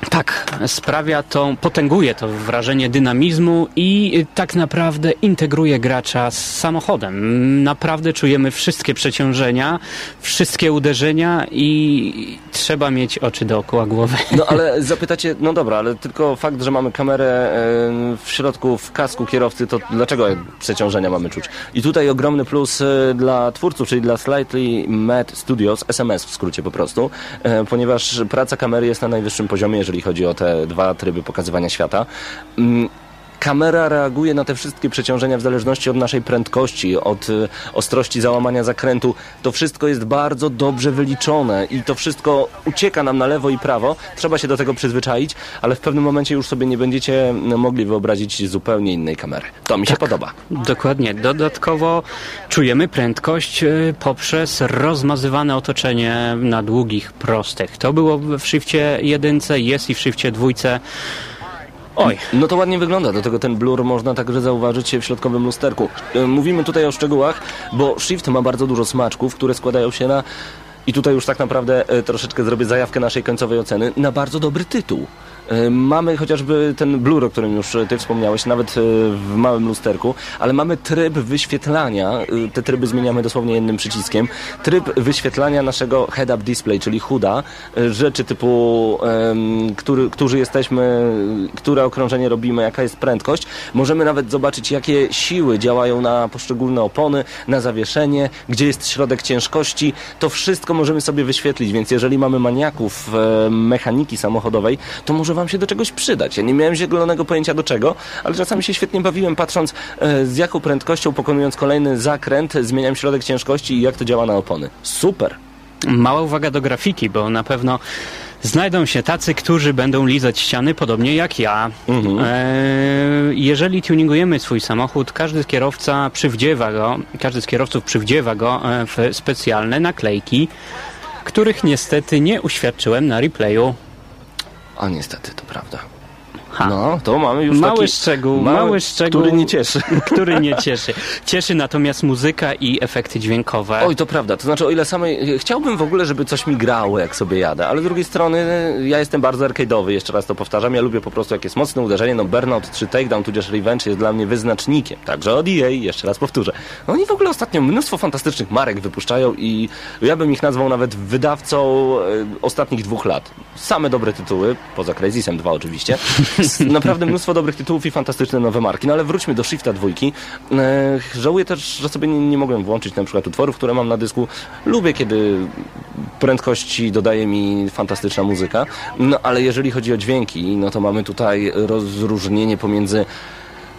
Tak, sprawia to, potęguje to wrażenie dynamizmu i tak naprawdę integruje gracza z samochodem. Naprawdę czujemy wszystkie przeciążenia, wszystkie uderzenia i trzeba mieć oczy dookoła głowy. No ale zapytacie, no dobra, ale tylko fakt, że mamy kamerę e, w środku, w kasku kierowcy, to dlaczego przeciążenia mamy czuć? I tutaj ogromny plus e, dla twórców, czyli dla Slightly Mad Studios, SMS w skrócie po prostu, e, ponieważ praca kamery jest na najwyższym poziomie, jeżeli chodzi o te dwa tryby pokazywania świata. Kamera reaguje na te wszystkie przeciążenia w zależności od naszej prędkości, od y, ostrości załamania zakrętu. To wszystko jest bardzo dobrze wyliczone i to wszystko ucieka nam na lewo i prawo. Trzeba się do tego przyzwyczaić, ale w pewnym momencie już sobie nie będziecie mm, mogli wyobrazić zupełnie innej kamery. To mi się podoba. Dokładnie. Dodatkowo czujemy prędkość y, poprzez rozmazywane otoczenie na długich prostych. To było w Shifcie 1, jest i w Shifcie 2. Oj, No to ładnie wygląda, do tego ten blur można także zauważyć w środkowym lusterku. E, Mówimy tutaj o szczegółach, bo Shift ma bardzo dużo smaczków, które składają się na... I tutaj już tak naprawdę e, troszeczkę zrobię zajawkę naszej końcowej oceny, na bardzo dobry tytuł. E, Mamy chociażby ten blur, o którym już e, ty wspomniałeś, nawet e, w małym lusterku, ale mamy tryb wyświetlania, te tryby zmieniamy dosłownie jednym przyciskiem, tryb wyświetlania naszego head-up display, czyli HUDa, rzeczy typu, który, którzy jesteśmy, które okrążenie robimy, jaka jest prędkość. Możemy nawet zobaczyć, jakie siły działają na poszczególne opony, na zawieszenie, gdzie jest środek ciężkości. To wszystko możemy sobie wyświetlić, więc jeżeli mamy maniaków mechaniki samochodowej, to może się do czegoś przydać. Ja nie miałem zielonego pojęcia do czego, ale czasami się świetnie bawiłem, patrząc e, z jaką prędkością, pokonując kolejny zakręt, zmieniam środek ciężkości i jak to działa na opony. Super! Mała uwaga do grafiki, bo na pewno znajdą się tacy, którzy będą lizać ściany, podobnie jak ja. Eee, jeżeli tuningujemy swój samochód, każdy kierowca przywdziewa go, każdy z kierowców przywdziewa go e, w specjalne naklejki, których niestety nie uświadczyłem na replayu. A niestety, to prawda. Ha. No, to mamy już Mały taki szczegół, mały szczegół. który nie cieszy. który nie cieszy. Cieszy natomiast muzyka i efekty dźwiękowe. Oj, to prawda. To znaczy, o ile samej... Chciałbym w ogóle, żeby coś mi grało, jak sobie jadę, ale z drugiej strony ja jestem bardzo arcade'owy, jeszcze raz to powtarzam. Ja lubię po prostu, jak jest mocne uderzenie, no Burnout 3 Takedown, tudzież Revenge jest dla mnie wyznacznikiem. Także od EA, jeszcze raz powtórzę. No oni w ogóle ostatnio mnóstwo fantastycznych marek wypuszczają i ja bym ich nazwał nawet wydawcą e, ostatnich dwóch lat. Same dobre tytuły, poza Crysisem 2 oczywiście. S- Naprawdę mnóstwo dobrych tytułów i fantastyczne nowe marki. No ale wróćmy do Shifta dwójki. Żałuję też, że sobie nie, nie mogłem włączyć na przykład utworów, które mam na dysku. Lubię, kiedy prędkości dodaje mi fantastyczna muzyka. No ale jeżeli chodzi o dźwięki, no to mamy tutaj rozróżnienie pomiędzy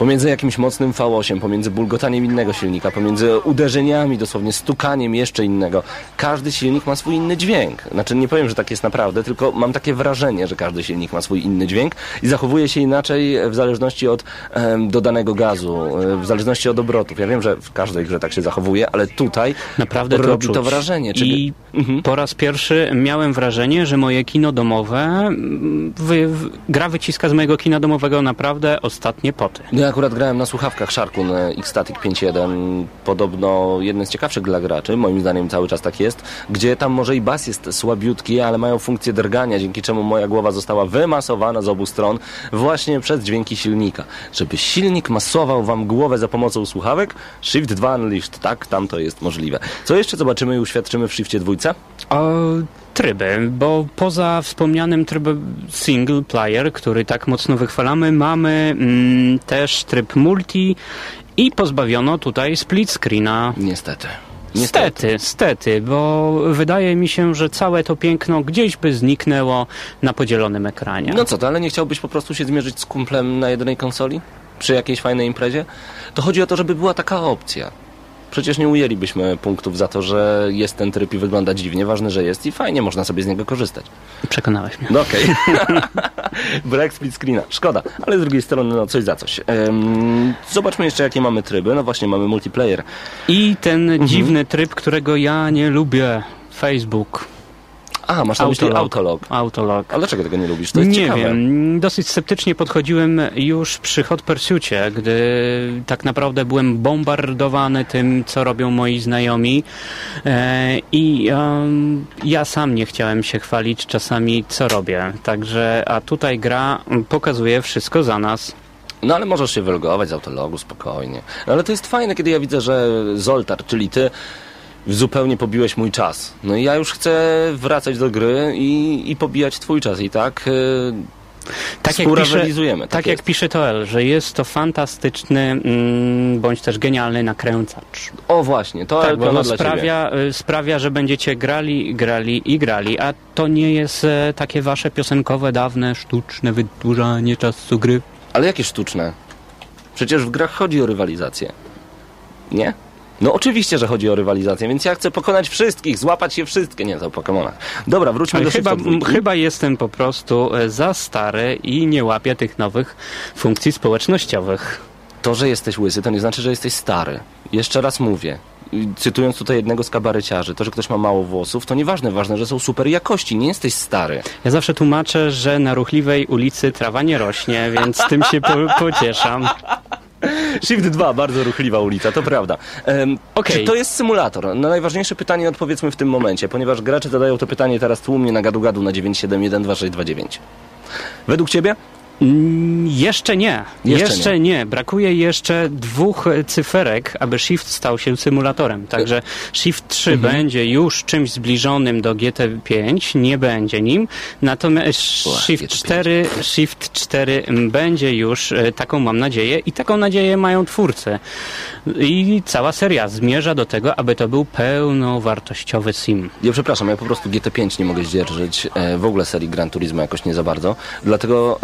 Pomiędzy jakimś mocnym V8, pomiędzy bulgotaniem innego silnika, pomiędzy uderzeniami, dosłownie stukaniem jeszcze innego. Każdy silnik ma swój inny dźwięk. Znaczy nie powiem, że tak jest naprawdę, tylko mam takie wrażenie, że każdy silnik ma swój inny dźwięk i zachowuje się inaczej w zależności od em, dodanego gazu, e, w zależności od obrotów. Ja wiem, że w każdej grze tak się zachowuje, ale tutaj Naprawdę to robi czuć. to wrażenie. Czy... I Mhm. po raz pierwszy miałem wrażenie, że moje kino domowe, wy, gra wyciska z mojego kina domowego naprawdę ostatnie poty. Ja akurat grałem na słuchawkach Sharkun X-Static 5.1. Podobno jeden z ciekawszych dla graczy, moim zdaniem cały czas tak jest, gdzie tam może i bas jest słabiutki, ale mają funkcję drgania, dzięki czemu moja głowa została wymasowana z obu stron właśnie przez dźwięki silnika. Żeby silnik masował wam głowę za pomocą słuchawek, Shift 2 Unleashed, tak, tam to jest możliwe. Co jeszcze zobaczymy i uświadczymy w Shifcie 2? O, tryby, bo poza wspomnianym trybem single player, który tak mocno wychwalamy, mamy mm, też tryb multi i pozbawiono tutaj split screena. Niestety. Niestety, stety, bo wydaje mi się, że całe to piękno gdzieś by zniknęło na podzielonym ekranie. No co to, ale nie chciałbyś po prostu się zmierzyć z kumplem na jednej konsoli? Przy jakiejś fajnej imprezie? To chodzi o to, żeby była taka opcja. Przecież nie ujęlibyśmy punktów za to, że jest ten tryb i wygląda dziwnie. Ważne, że jest i fajnie można sobie z niego korzystać. Przekonałeś mnie. No okej. Brak split screena. Szkoda, ale z drugiej strony no coś za coś. Zobaczmy jeszcze jakie mamy tryby. No właśnie, mamy multiplayer. I ten Mhm. dziwny tryb, którego ja nie lubię. Facebook. A, masz na myśli autolog. Autolog. A dlaczego tego nie lubisz? To jest nie ciekawe. wiem, dosyć sceptycznie podchodziłem już przy Hot Pursucie, gdy tak naprawdę byłem bombardowany tym, co robią moi znajomi e, i ja sam nie chciałem się chwalić czasami, co robię. Także, a tutaj gra pokazuje wszystko za nas. No ale możesz się wylogować z autologu spokojnie. No ale to jest fajne, kiedy ja widzę, że Zoltar, czyli ty, zupełnie pobiłeś mój czas. No i ja już chcę wracać do gry i, i pobijać twój czas. I tak, yy, Tak jak, pisze, tak tak jak pisze Toel, że jest to fantastyczny mm, bądź też genialny nakręcacz. o właśnie, to, Tak, bo ciebie. sprawia, y, sprawia, że będziecie grali, grali i grali, a to nie jest e, takie wasze piosenkowe, dawne, sztuczne wydłużanie czasu gry. Ale jakie sztuczne? Przecież w grach chodzi o rywalizację. Nie? No oczywiście, że chodzi o rywalizację, więc ja chcę pokonać wszystkich, złapać je wszystkie. Nie, to o Pokemonach. Dobra, wróćmy Ale do chyba, chyba jestem po prostu e, za stary i nie łapię tych nowych funkcji społecznościowych. To, że jesteś łysy, to nie znaczy, że jesteś stary. Jeszcze raz mówię. Cytując tutaj jednego z kabareciarzy, to, że ktoś ma mało włosów, to nieważne, ważne, że są super jakości, nie jesteś stary. Ja zawsze tłumaczę, że na ruchliwej ulicy trawa nie rośnie, więc tym się po, pocieszam. Shift 2, bardzo ruchliwa ulica, to prawda. Um, Okej. Czy to jest symulator? Na najważniejsze pytanie odpowiedzmy w tym momencie, ponieważ gracze zadają to pytanie teraz tłumnie na gadu-gadu na 9712629. Według ciebie? Mm, Jeszcze nie. Jeszcze Jeszcze, nie. Brakuje jeszcze dwóch e, cyferek, aby Shift stał się symulatorem. Także Shift 3 Mhm. będzie już czymś zbliżonym do GT5, nie będzie nim. Natomiast Ła, Shift GT5. 4, Shift 4 będzie już, e, taką mam nadzieję, i taką nadzieję mają twórcy. I cała seria zmierza do tego, aby to był pełnowartościowy sim. Ja przepraszam, ja po prostu GT5 nie mogę zdzierżyć, e, w ogóle serii Gran Turismo jakoś nie za bardzo, dlatego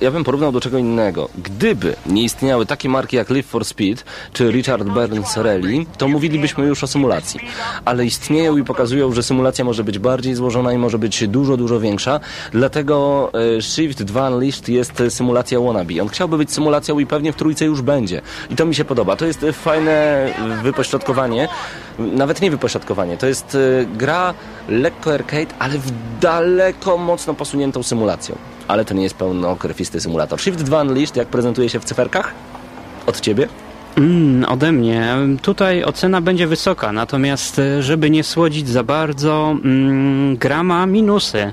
ja bym porównał do czego innego. Gdyby nie istniały takie marki jak Live for Speed czy Richard Burns Rally, to mówilibyśmy już o symulacji. Ale istnieją i pokazują, że symulacja może być bardziej złożona i może być dużo, dużo większa, dlatego e, Shift 2 Unleashed jest symulacja wannabe. On chciałby być symulacją i pewnie w trójce już będzie. I to mi się podoba. To jest fajne wypośrodkowanie, nawet nie wypośrodkowanie, to jest e, gra lekko arcade, ale w daleko mocno posuniętą symulacją. Ale to nie jest pełnokrwisty symulator. Shift 2 Unleashed, jak prezentuje się w cyferkach? Od ciebie? Mm, ode mnie. Tutaj ocena będzie wysoka, natomiast e, żeby nie słodzić za bardzo, mm, gra ma minusy.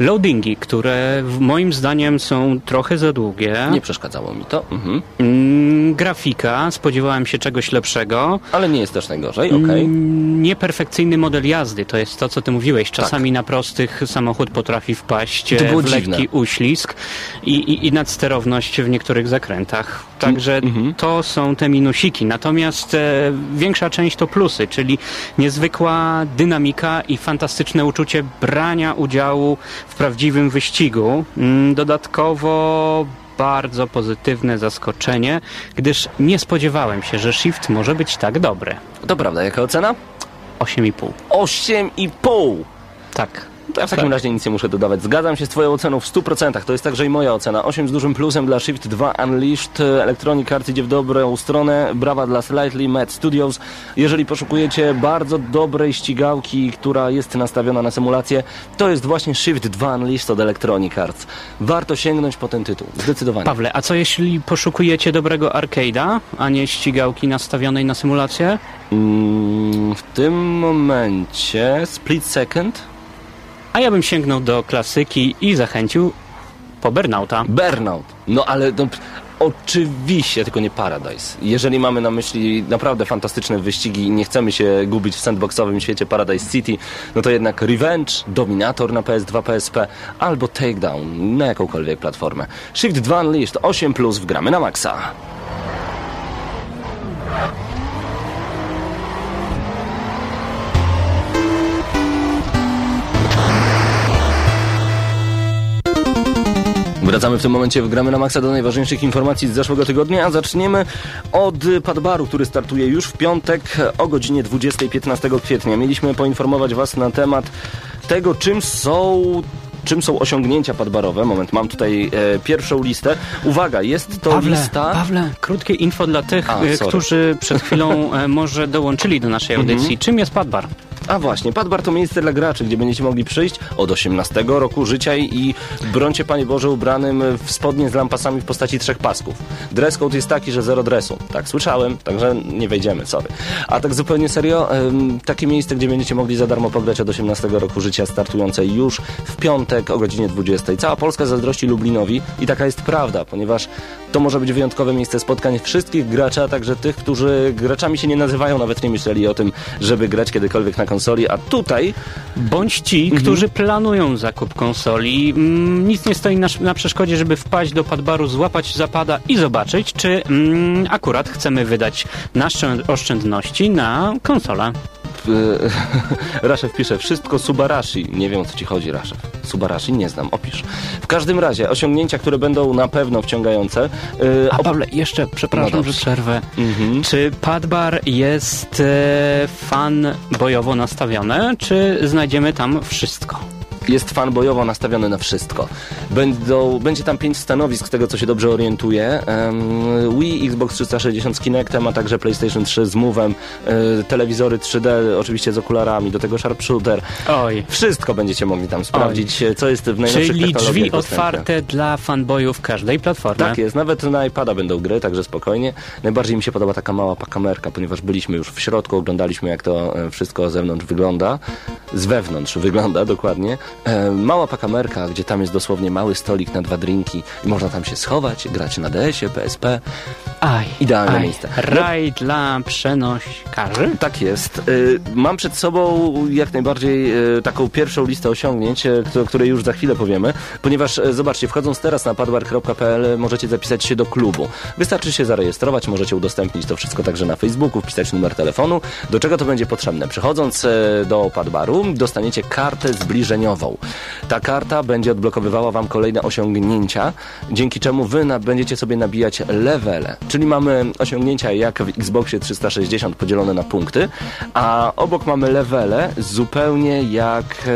Loadingi, które moim zdaniem są trochę za długie. Nie przeszkadzało mi to, mhm. Mm, grafika, spodziewałem się czegoś lepszego. ale nie jest też najgorzej, okej. Mm, Nieperfekcyjny model jazdy, to jest to, co ty mówiłeś. Czasami na prostych samochód potrafi wpaść Tak. E, w dziwne. lekki uślizg i, i, i nadsterowność w niektórych zakrętach. Także mhm. to są te minusiki. Natomiast e, większa część to plusy, czyli niezwykła dynamika i fantastyczne uczucie brania udziału w prawdziwym wyścigu. Mm, Dodatkowo bardzo pozytywne zaskoczenie, gdyż nie spodziewałem się, że Shift może być tak dobry. To prawda, jaka ocena? 8,5. 8,5! Tak. To ja w takim razie nic nie muszę dodawać. Zgadzam się z Twoją oceną w 100%. To jest także i moja ocena. 8 z dużym plusem dla Shift 2 Unleashed. Electronic Arts idzie w dobrą stronę. Brawa dla Slightly Mad Studios. Jeżeli poszukujecie bardzo dobrej ścigałki, która jest nastawiona na symulację, to jest właśnie Shift 2 Unleashed od Electronic Arts. Warto sięgnąć po ten tytuł. Zdecydowanie. Pawle, a co jeśli poszukujecie dobrego arcade'a, a nie ścigałki nastawionej na symulację? Mm, w tym momencie Split Second A ja bym sięgnął do klasyki i zachęcił po Burnouta. Burnout. No ale no, oczywiście, tylko nie Paradise. Jeżeli mamy na myśli naprawdę fantastyczne wyścigi i nie chcemy się gubić w sandboxowym świecie Paradise City, no to jednak Revenge, Dominator na PS2, PSP albo Takedown na jakąkolwiek platformę. Shift 2 Unleashed 8 plus wgramy na maksa. Wracamy w tym momencie w Gramy na Maxa do najważniejszych informacji z zeszłego tygodnia, a zaczniemy od Padbaru, który startuje już w piątek o godzinie 20.15 kwietnia. Mieliśmy poinformować Was na temat tego, czym są czym są osiągnięcia padbarowe. Moment, mam tutaj e, pierwszą listę. Uwaga, jest to Pawle, lista... Pawle, krótkie info dla tych, A, e. Mhm. którzy przed chwilą e, może dołączyli do naszej audycji. Czym jest Padbar? A właśnie, Padbar to miejsce dla graczy, gdzie będziecie mogli przyjść od 18 roku życia i brońcie Panie Boże ubranym w spodnie z lampasami w postaci trzech pasków. Dress code jest taki, że zero dresu. Tak słyszałem, także nie wejdziemy, sorry. A tak zupełnie serio, takie miejsce, gdzie będziecie mogli za darmo pograć od 18 roku życia, startujące już w piątek o godzinie 20. Cała Polska zazdrości Lublinowi i taka jest prawda, ponieważ to może być wyjątkowe miejsce spotkań wszystkich graczy, a także tych, którzy graczami się nie nazywają, nawet nie myśleli o tym, żeby grać kiedykolwiek na konsoli, a tutaj Bądź ci, Mhm. którzy planują zakup konsoli. Mm, Nic nie stoi na, na przeszkodzie, żeby wpaść do Padbaru, złapać zapada i zobaczyć, czy mm, akurat chcemy wydać nasze oszczędności na konsolę. Raszew pisze, wszystko Subarashi. Nie wiem o co ci chodzi, Raszew. Subarashi nie znam, opisz. W każdym razie, osiągnięcia, które będą na pewno wciągające. y, A Pawle, jeszcze przepraszam, No że przerwę. Mhm. Czy Padbar jest e, fan bojowo nastawiony, czy znajdziemy tam wszystko? Jest fan bojowo nastawiony na wszystko. Będą, będzie tam pięć stanowisk, z tego co się dobrze orientuję. Um, Wii, Xbox 360 z Kinectem, a także PlayStation 3 z Move'em, y, telewizory 3D, oczywiście z okularami, do tego Sharpshooter. Oj. Wszystko będziecie mogli tam sprawdzić, co jest w najnowszych Czyli drzwi dostępne. otwarte dla fanboyów każdej platformy. Tak jest, nawet na iPada będą gry, także spokojnie. Najbardziej mi się podoba taka mała pakamerka, ponieważ byliśmy już w środku, oglądaliśmy jak to e, wszystko z zewnątrz wygląda. Z wewnątrz wygląda dokładnie. E, mała pakamerka, gdzie tam jest dosłownie mały stolik na dwa drinki i można tam się schować, grać na DS-ie, PSP. Aj, Idealne aj. miejsce. Raj dla przenośkarzy? Tak jest. Y, Mam przed sobą jak najbardziej y, taką pierwszą listę osiągnięć, o której już za chwilę powiemy, ponieważ zobaczcie, wchodząc teraz na padbar.pl możecie zapisać się do klubu. Wystarczy się zarejestrować, możecie udostępnić to wszystko także na Facebooku, wpisać numer telefonu. Do czego to będzie potrzebne? Przechodząc do padbaru dostaniecie kartę zbliżeniową. Ta karta będzie odblokowywała Wam kolejne osiągnięcia, dzięki czemu Wy będziecie sobie nabijać levele. Czyli mamy osiągnięcia jak w Xboxie 360 podzielone na punkty, a obok mamy levele zupełnie jak,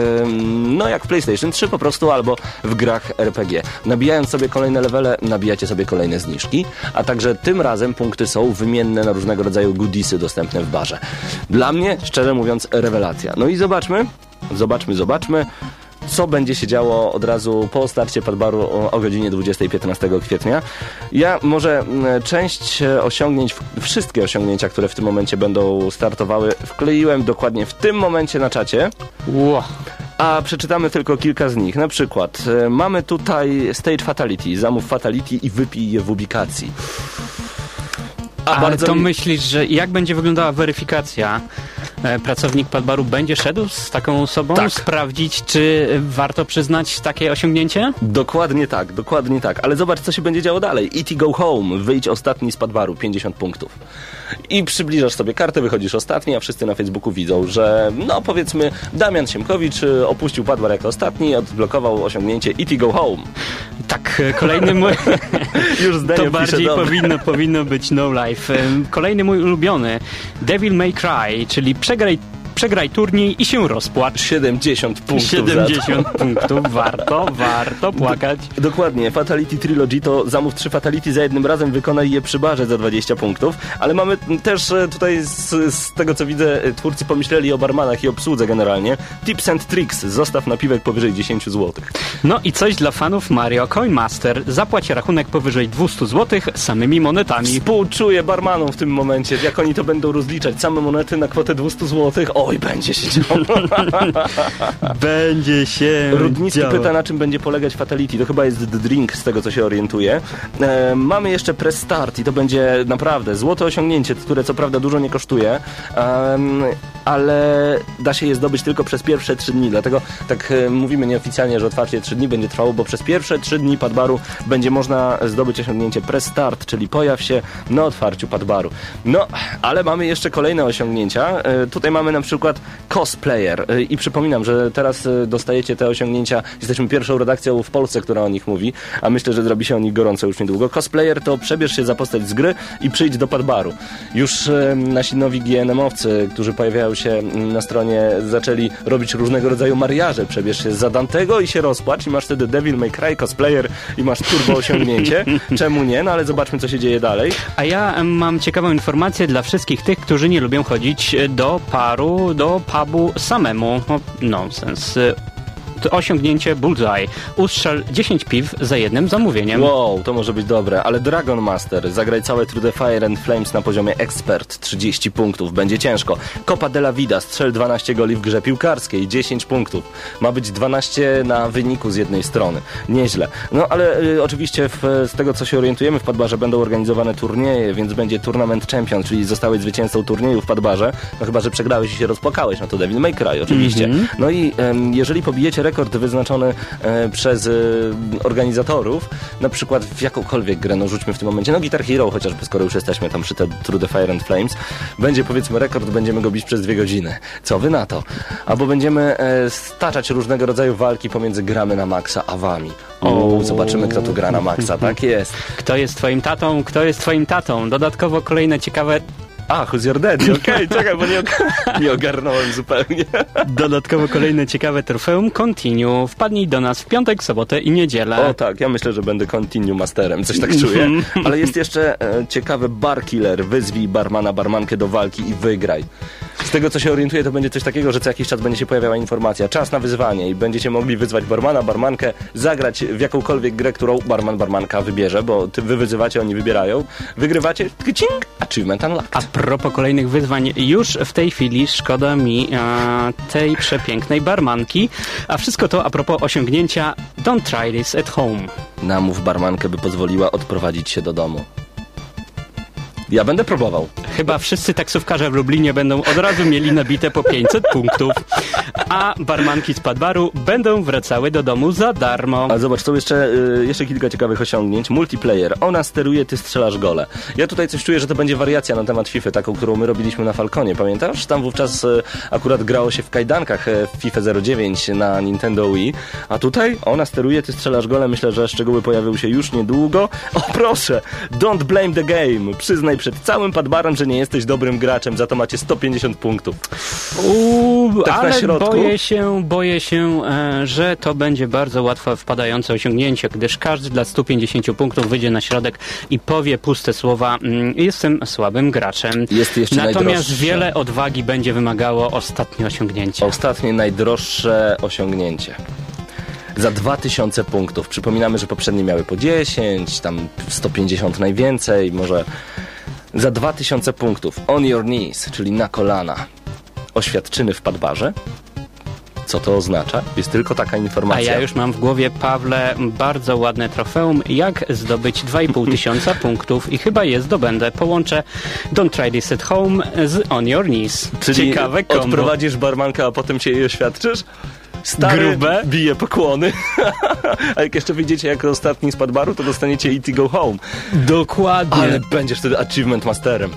no jak w PlayStation 3 po prostu albo w grach RPG. Nabijając sobie kolejne levele, nabijacie sobie kolejne zniżki, a także tym razem punkty są wymienne na różnego rodzaju goodiesy dostępne w barze. Dla mnie, szczerze mówiąc, rewelacja. No i zobaczmy, zobaczmy, zobaczmy co będzie się działo od razu po starcie Padbaru o, o godzinie 20.15 kwietnia. Ja może mm, część e, osiągnięć, wszystkie osiągnięcia, które w tym momencie będą startowały, wkleiłem dokładnie w tym momencie na czacie. Ło. A przeczytamy tylko kilka z nich. Na przykład e, mamy tutaj Stage Fatality, zamów Fatality i wypij je w ubikacji. A Ale to mi- myślisz, że jak będzie wyglądała weryfikacja? E, Pracownik Padbaru będzie szedł z taką osobą, Tak. sprawdzić, czy warto przyznać takie osiągnięcie? Dokładnie tak, dokładnie tak. Ale zobacz, co się będzie działo dalej. E.T. Go Home, wyjdź ostatni z Padbaru, 50 punktów. I przybliżasz sobie kartę, wychodzisz ostatni, a wszyscy na Facebooku widzą, że no powiedzmy Damian Siemkowicz y, opuścił Padbar jako ostatni, odblokował osiągnięcie E.T. Go Home. Tak, e, kolejny mój... Już zdanie To bardziej powinno, powinno być No Life. Em, Kolejny mój ulubiony, Devil May Cry, czyli przegraj, przegraj turniej i się rozpłacz. 70 punktów za to. 70 punktów, warto, warto płakać. Dokładnie, Fatality Trilogy to zamów 3 Fatality za jednym razem, wykonaj je przy barze za 20 punktów, ale mamy też e, tutaj z, z tego co widzę, e, twórcy pomyśleli o barmanach i obsłudze generalnie. Tips and tricks, zostaw napiwek powyżej 10 zł. No i coś dla fanów Mario Coin Master. Zapłać rachunek powyżej 200 zł samymi monetami. Współczuję barmanom w tym momencie, jak oni to będą rozliczać, same monety na kwotę 200 zł. Oj, będzie się działo. Będzie się Rudnicki działo. pyta, na czym będzie polegać Fatality. To chyba jest Drink, z tego co się orientuję. E, mamy jeszcze Press Start i to będzie naprawdę złote osiągnięcie, które co prawda dużo nie kosztuje, em, ale da się je zdobyć tylko przez pierwsze trzy dni. Dlatego tak e, mówimy nieoficjalnie, że otwarcie trzy dni będzie trwało, bo przez pierwsze trzy dni Padbaru będzie można zdobyć osiągnięcie Press Start, czyli pojaw się na otwarciu Padbaru. No, ale mamy jeszcze kolejne osiągnięcia. E, tutaj mamy na przykład przykład cosplayer. Y, I przypominam, że teraz y, dostajecie te osiągnięcia. Jesteśmy pierwszą redakcją w Polsce, która o nich mówi, a myślę, że zrobi się o nich gorąco już niedługo. Cosplayer to przebierz się za postać z gry i przyjdź do padbaru. Już y, nasi nowi GNM-owcy, którzy pojawiają się mm, na stronie, zaczęli robić różnego rodzaju mariaże. Przebierz się za Dantego i się rozpłacz i masz wtedy Devil May Cry cosplayer i masz turbo osiągnięcie. Czemu nie? No ale zobaczmy, co się dzieje dalej. A ja mam ciekawą informację dla wszystkich tych, którzy nie lubią chodzić do paru, do pubu samemu. O, nonsens. Osiągnięcie Bullseye. Ustrzel 10 piw za jednym zamówieniem. Wow, to może być dobre, ale Dragon Master, zagraj całe True the Fire and Flames na poziomie Expert, 30 punktów, będzie ciężko. Copa de la Vida, strzel 12 goli w grze piłkarskiej, 10 punktów. Ma być 12 na wyniku z jednej strony. Nieźle. No ale y, oczywiście w, z tego co się orientujemy w Padbarze będą organizowane turnieje, więc będzie Tournament Champion, czyli zostałeś zwycięzcą turnieju w Padbarze, no chyba, że przegrałeś i się rozpłakałeś, no to Devil May Cry oczywiście. No i em, jeżeli pobijecie rekord wyznaczony e, przez e, organizatorów, na przykład w jakąkolwiek grę, no rzućmy w tym momencie, no Guitar Hero chociażby, skoro już jesteśmy tam przy te True the Fire and Flames, będzie powiedzmy rekord, będziemy go bić przez dwie godziny. Co wy na to? Albo będziemy e, staczać różnego rodzaju walki pomiędzy gramy na maksa a wami. O, zobaczymy kto tu gra na maksa, tak jest. Kto jest twoim tatą? Kto jest twoim tatą? Dodatkowo kolejne ciekawe A, who's your daddy? Okej, czekaj, bo nie, og- nie ogarnąłem zupełnie. Dodatkowo kolejne ciekawe trofeum Continue. Wpadnij do nas w piątek, sobotę i niedzielę. O tak, ja myślę, że będę continue masterem, coś tak czuję. Ale jest jeszcze e, ciekawy bar killer. Wyzwij barmana, barmankę do walki i wygraj. Z tego co się orientuję, to będzie coś takiego, że co jakiś czas będzie się pojawiała informacja. Czas na wyzwanie i będziecie mogli wyzwać barmana, barmankę, zagrać w jakąkolwiek grę, którą barman, barmanka wybierze, bo ty, wy wyzywacie, oni wybierają. Wygrywacie, tchcing, achievement unlocked. Propos kolejnych wyzwań, już w tej chwili szkoda mi e, tej przepięknej barmanki, a wszystko to a propos osiągnięcia Don't try this at home. Namów barmankę, by pozwoliła odprowadzić się do domu. Ja będę próbował. Chyba wszyscy taksówkarze w Lublinie będą od razu mieli nabite po 500 punktów, a barmanki z Padbaru będą wracały do domu za darmo. Ale zobacz, są jeszcze, y, jeszcze kilka ciekawych osiągnięć. Multiplayer. Ona steruje, ty strzelasz gole. Ja tutaj coś czuję, że to będzie wariacja na temat FIFA, taką, którą my robiliśmy na Falconie. Pamiętasz? Tam wówczas y, akurat grało się w kajdankach y, w FIFA 09 na Nintendo Wii. A tutaj ona steruje, ty strzelasz gole. Myślę, że szczegóły pojawią się już niedługo. O proszę! Don't blame the game. Przyznaj przed całym padbarem, że nie jesteś dobrym graczem. Za to macie 150 punktów. Uuu, Tak ale boję się, boję się, e, że to będzie bardzo łatwo wpadające osiągnięcie, gdyż każdy dla 150 punktów wyjdzie na środek i powie puste słowa mm, jestem słabym graczem. Jest jeszcze Natomiast najdroższe. wiele odwagi będzie wymagało ostatnie osiągnięcie. Ostatnie najdroższe osiągnięcie. Za 2000 punktów. Przypominamy, że poprzednie miały po 10, tam 150 najwięcej, może za 2000 punktów. On your knees, czyli na kolana. Oświadczyny w padbarze. Co to oznacza? Jest tylko taka A informacja. ja już mam w głowie, Pawle, bardzo ładne trofeum, jak zdobyć 2,5 tysiąca punktów i chyba je zdobędę. Połączę Don't Try This at Home z On Your Knees. Czyli Ciekawe kombo. odprowadzisz barmankę, a potem się jej oświadczysz? Stary Grube. bije pokłony. a jak jeszcze wyjdziecie jako ostatni z padbaru, to dostaniecie E.T. Go Home. Dokładnie. Ale będziesz wtedy achievement masterem.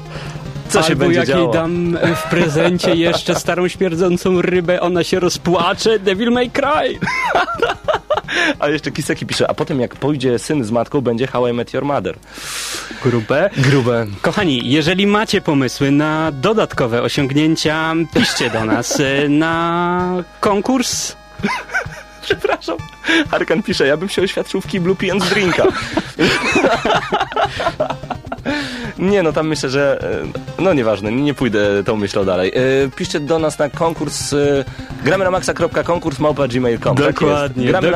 Co się Albo będzie jak jej działo? dam w prezencie jeszcze starą śmierdzącą rybę, ona się rozpłacze, Devil May Cry. A jeszcze Kiseki pisze, a potem jak pójdzie syn z matką, będzie How I Met Your Mother. Grube. Grube. Kochani, jeżeli macie pomysły na dodatkowe osiągnięcia, piszcie do nas y, na konkurs. Przepraszam. Arkan pisze, ja bym się oświadczył w kiblu pijąc drinka. Nie, no tam myślę, że... e, No nieważne, nie pójdę tą myślą dalej. E, Piszcie do nas na konkurs e, gramy na gmail.com. Dokładnie, Gramy.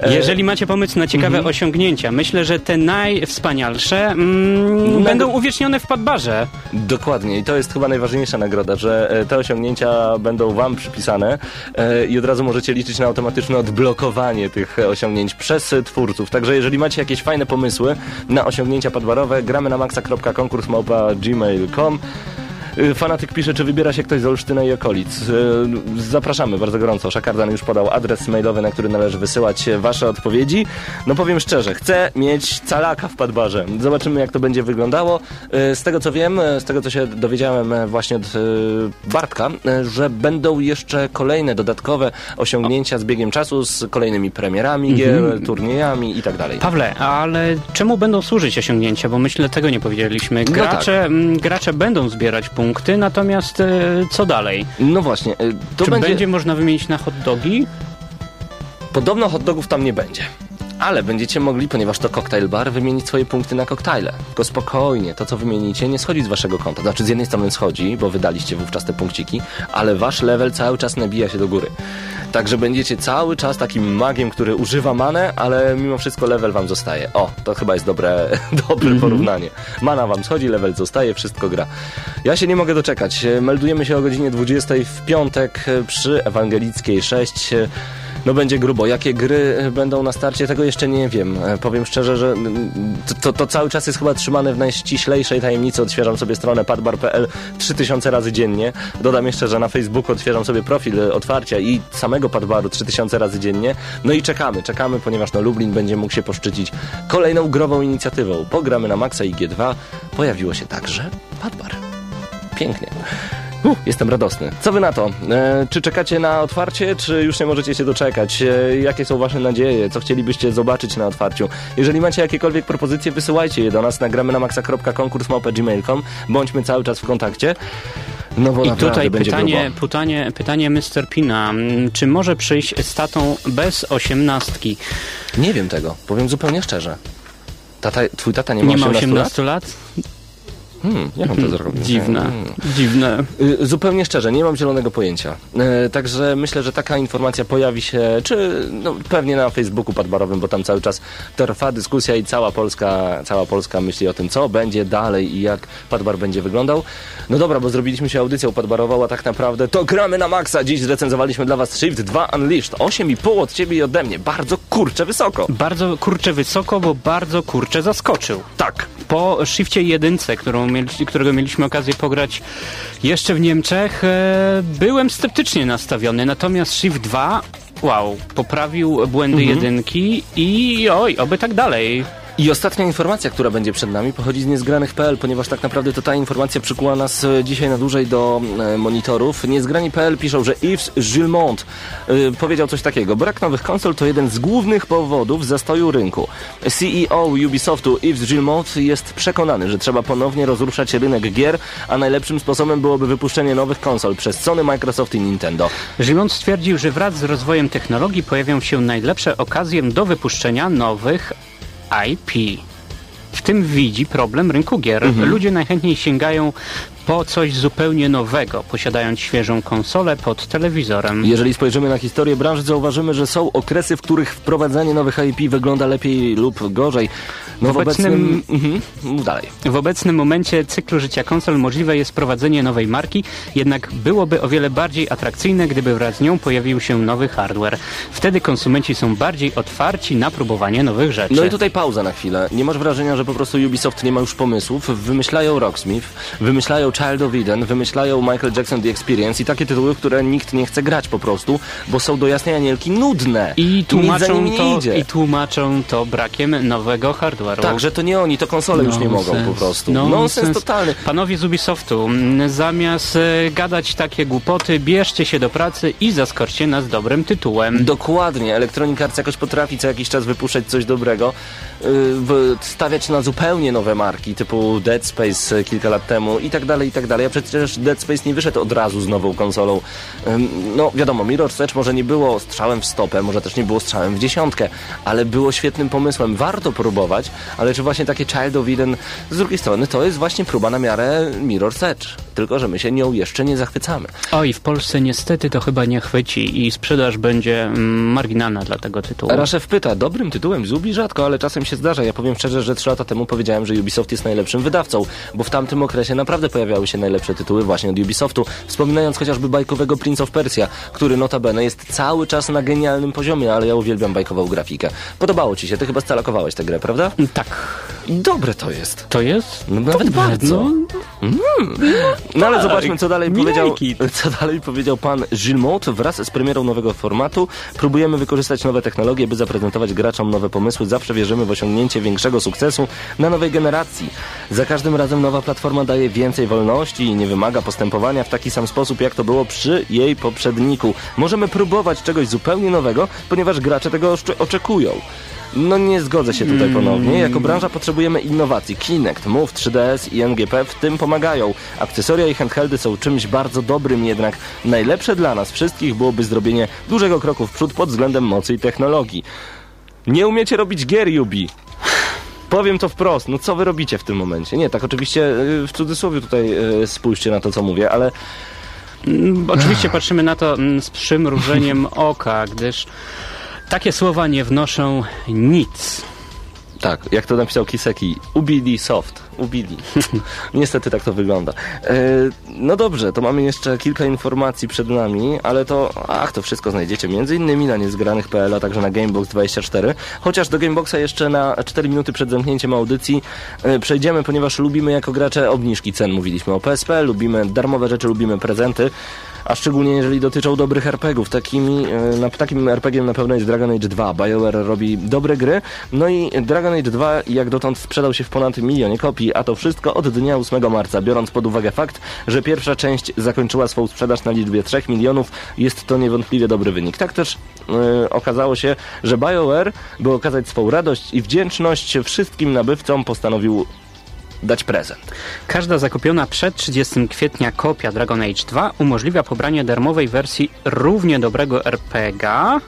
E, Jeżeli macie pomysł na ciekawe Mhm. osiągnięcia, myślę, że te najwspanialsze mm, będą uwiecznione w padbarze. Dokładnie i to jest chyba najważniejsza nagroda, że te osiągnięcia będą wam przypisane i od razu możecie liczyć na automatyczne odblokowanie tych osiągnięć przez twórców. Także jeżeli macie jakieś fajne pomysły na osiągnięcia padbarowe, gramy na maxa.konkurs.gmail.com Y, Fanatyk pisze, czy wybiera się ktoś z Olsztyna i okolic. Y, Zapraszamy bardzo gorąco. Szakardan już podał adres mailowy, na który należy wysyłać wasze odpowiedzi. No powiem szczerze, chcę mieć calaka w Padbarze. Zobaczymy, jak to będzie wyglądało. Y, Z tego, co wiem, y, z tego, co się dowiedziałem właśnie od y, Bartka, y, że będą jeszcze kolejne dodatkowe osiągnięcia z biegiem czasu, z kolejnymi premierami gier, turniejami i tak dalej. Pawle, ale czemu będą służyć osiągnięcia? Bo myślę, tego nie powiedzieliśmy. No Gracze, mm, gracze będą zbierać punkty, natomiast e, co dalej? No właśnie, y, to Czy będzie... będzie... można wymienić na hot dogi? Podobno hot dogów tam nie będzie. Ale będziecie mogli, ponieważ to koktajl bar, wymienić swoje punkty na koktajle. Tylko spokojnie, to co wymienicie nie schodzi z waszego konta. Znaczy z jednej strony schodzi, bo wydaliście wówczas te punkciki, ale wasz level cały czas nabija się do góry. Także będziecie cały czas takim magiem, który używa manę, ale mimo wszystko level wam zostaje. O, to chyba jest dobre, dobre porównanie. Mana wam schodzi, level zostaje, wszystko gra. Ja się nie mogę doczekać. Meldujemy się o godzinie 20 w piątek przy Ewangelickiej 6. No będzie grubo. Jakie gry e, będą na starcie, tego jeszcze nie wiem. E, Powiem szczerze, że mm, to, to, cały czas jest chyba trzymane w najściślejszej tajemnicy. Odświeżam sobie stronę padbar.pl 3000 razy dziennie. Dodam jeszcze, że na Facebooku odświeżam sobie profil e, otwarcia i samego padbaru 3000 razy dziennie. No i czekamy, czekamy, ponieważ no Lublin będzie mógł się poszczycić kolejną grową inicjatywą. Pogramy na Maxa i G2. Pojawiło się także padbar. Pięknie. Uh, jestem radosny. Co wy na to? E, czy czekacie na otwarcie, czy już nie możecie się doczekać? E, jakie są wasze nadzieje? Co chcielibyście zobaczyć na otwarciu? Jeżeli macie jakiekolwiek propozycje, wysyłajcie je do nas. Nagramy na maxa.konkurs.gmail.com. Bądźmy cały czas w kontakcie. No bo I tutaj pytanie, grubo. pytanie, pytanie Mr. Pina. Mm, Czy może przyjść z tatą bez osiemnastki? Nie wiem tego. Powiem zupełnie szczerze. Tata, twój tata nie ma, Nie ma 18 lat? 18 lat? Hmm, jak on to zrobił? Dziwne, Hmm. dziwne. Y, Zupełnie szczerze, nie mam zielonego pojęcia. E, także myślę, że taka informacja pojawi się, czy no, pewnie na Facebooku Padbarowym, bo tam cały czas trwa dyskusja i cała Polska, cała Polska myśli o tym, co będzie dalej i jak Padbar będzie wyglądał. No dobra, bo zrobiliśmy się audycją Padbarową, a tak naprawdę to gramy na maksa. Dziś zrecenzowaliśmy dla Was Shift 2 Unleashed. 8,5 od Ciebie i ode mnie. Bardzo kurczę wysoko. Bardzo kurczę wysoko, bo bardzo kurczę zaskoczył. Tak. Po Shifcie jedynce, którą mieli, którego mieliśmy okazję pograć jeszcze w Niemczech, e, byłem sceptycznie nastawiony, natomiast Shift 2, wow, poprawił błędy jedynki i oj, oby tak dalej. I ostatnia informacja, która będzie przed nami, pochodzi z niezgranych.pl, ponieważ tak naprawdę to ta informacja przykuła nas e, dzisiaj na dłużej do e, monitorów. Niezgrani.pl piszą, że Yves Gilmont e, powiedział coś takiego. Brak nowych konsol to jeden z głównych powodów zastoju rynku. CEO Ubisoftu Yves Gilmont jest przekonany, że trzeba ponownie rozruszać rynek gier, a najlepszym sposobem byłoby wypuszczenie nowych konsol przez Sony, Microsoft i Nintendo. Gilmont stwierdził, że wraz z rozwojem technologii pojawią się najlepsze okazje do wypuszczenia nowych IP. W tym widzi problem rynku gier. Ludzie najchętniej sięgają po coś zupełnie nowego, posiadając świeżą konsolę pod telewizorem. Jeżeli spojrzymy na historię branży, zauważymy, że są okresy, w których wprowadzanie nowych IP wygląda lepiej lub gorzej. No W obecnym- Mhm. Mów dalej. W obecnym momencie cyklu życia konsol możliwe jest wprowadzenie nowej marki, jednak byłoby o wiele bardziej atrakcyjne, gdyby wraz z nią pojawił się nowy hardware. Wtedy konsumenci są bardziej otwarci na próbowanie nowych rzeczy. No i tutaj pauza na chwilę. Nie masz wrażenia, że po prostu Ubisoft nie ma już pomysłów? Wymyślają Rocksmith, wymyślają Child of Eden, wymyślają Michael Jackson The Experience i takie tytuły, które nikt nie chce grać po prostu, bo są do jasnej anielki nudne. I tłumaczą, to, idzie. I tłumaczą to brakiem nowego hardware'u. Tak, że to nie oni, to konsole już nie mogą po prostu. Nonsens totalny. Panowie z Ubisoftu, zamiast e, gadać takie głupoty, bierzcie się do pracy i zaskoczcie nas dobrym tytułem. Dokładnie, Electronic Arts jakoś potrafi co jakiś czas wypuszczać coś dobrego, w- stawiać na zupełnie nowe marki, typu Dead Space e, kilka lat temu i tak dalej, i tak dalej, a przecież Dead Space nie wyszedł od razu z nową konsolą. No wiadomo, Mirror's Edge może nie było strzałem w stopę, może też nie było strzałem w dziesiątkę, ale było świetnym pomysłem, warto próbować, ale czy właśnie takie Child of Eden z drugiej strony to jest właśnie próba na miarę Mirror's Edge, tylko że my się nią jeszcze nie zachwycamy. Oj, w Polsce niestety to chyba nie chwyci i sprzedaż będzie mm, marginalna dla tego tytułu. Raszew pyta, dobrym tytułem Zubi rzadko, ale czasem się zdarza. Ja powiem szczerze, że trzy lata temu powiedziałem, że Ubisoft jest najlepszym wydawcą, bo w tamtym okresie naprawdę pojawiały się najlepsze tytuły właśnie od Ubisoftu, wspominając chociażby bajkowego Prince of Persia, który notabene jest cały czas na genialnym poziomie, ale ja uwielbiam bajkową grafikę. Podobało ci się, ty chyba scalakowałeś tę grę, prawda? Tak, I dobre to jest. to jest? No, nawet bardzo. No, No ale Tak, zobaczmy, co dalej, Milejki. powiedział, co dalej powiedział pan Gilmot. Wraz z premierą nowego formatu próbujemy wykorzystać nowe technologie, by zaprezentować graczom nowe pomysły. Zawsze wierzymy w osiągnięcie większego sukcesu na nowej generacji. Za każdym razem nowa platforma daje więcej wolności i nie wymaga postępowania w taki sam sposób, jak to było przy jej poprzedniku. Możemy próbować czegoś zupełnie nowego, ponieważ gracze tego oczekują. No nie zgodzę się tutaj ponownie. Jako branża potrzebujemy innowacji. Kinect, Move, 3DS i NGP w tym pomagają. Akcesoria i handheldy są czymś bardzo dobrym, jednak najlepsze dla nas wszystkich byłoby zrobienie dużego kroku w przód pod względem mocy i technologii. Nie umiecie robić gier, Yubi. Powiem to wprost, no co wy robicie w tym momencie? Nie, tak oczywiście yy, w cudzysłowie tutaj yy, spójrzcie na to, co mówię, ale Mm, Oczywiście patrzymy na to mm, z przymrużeniem oka, gdyż takie słowa nie wnoszą nic. Tak, jak to napisał Kiseki, ubili soft, ubili. Niestety tak to wygląda. No dobrze, to mamy jeszcze kilka informacji przed nami, ale to, ach, to wszystko znajdziecie innymi na niezgranych.pl, a także na Gamebox24. Chociaż do Gameboxa jeszcze na 4 minuty przed zamknięciem audycji e, przejdziemy, ponieważ lubimy jako gracze obniżki cen. Mówiliśmy o PSP, lubimy darmowe rzeczy, lubimy prezenty. A szczególnie jeżeli dotyczą dobrych RPGów. Takimi, e, na, takim RPGiem na pewno jest Dragon Age 2. BioWare robi dobre gry. No i Dragon Age 2 jak dotąd sprzedał się w ponad milionie kopii, a to wszystko od dnia 8 marca. Biorąc pod uwagę fakt, że pierwsza część zakończyła swą sprzedaż na liczbie 3 milionów, jest to niewątpliwie dobry wynik. Tak też e, okazało się, że BioWare, by okazać swą radość i wdzięczność wszystkim nabywcom, postanowił dać prezent. Każda zakupiona przed 30 kwietnia kopia Dragon Age 2 umożliwia pobranie darmowej wersji równie dobrego RPGa,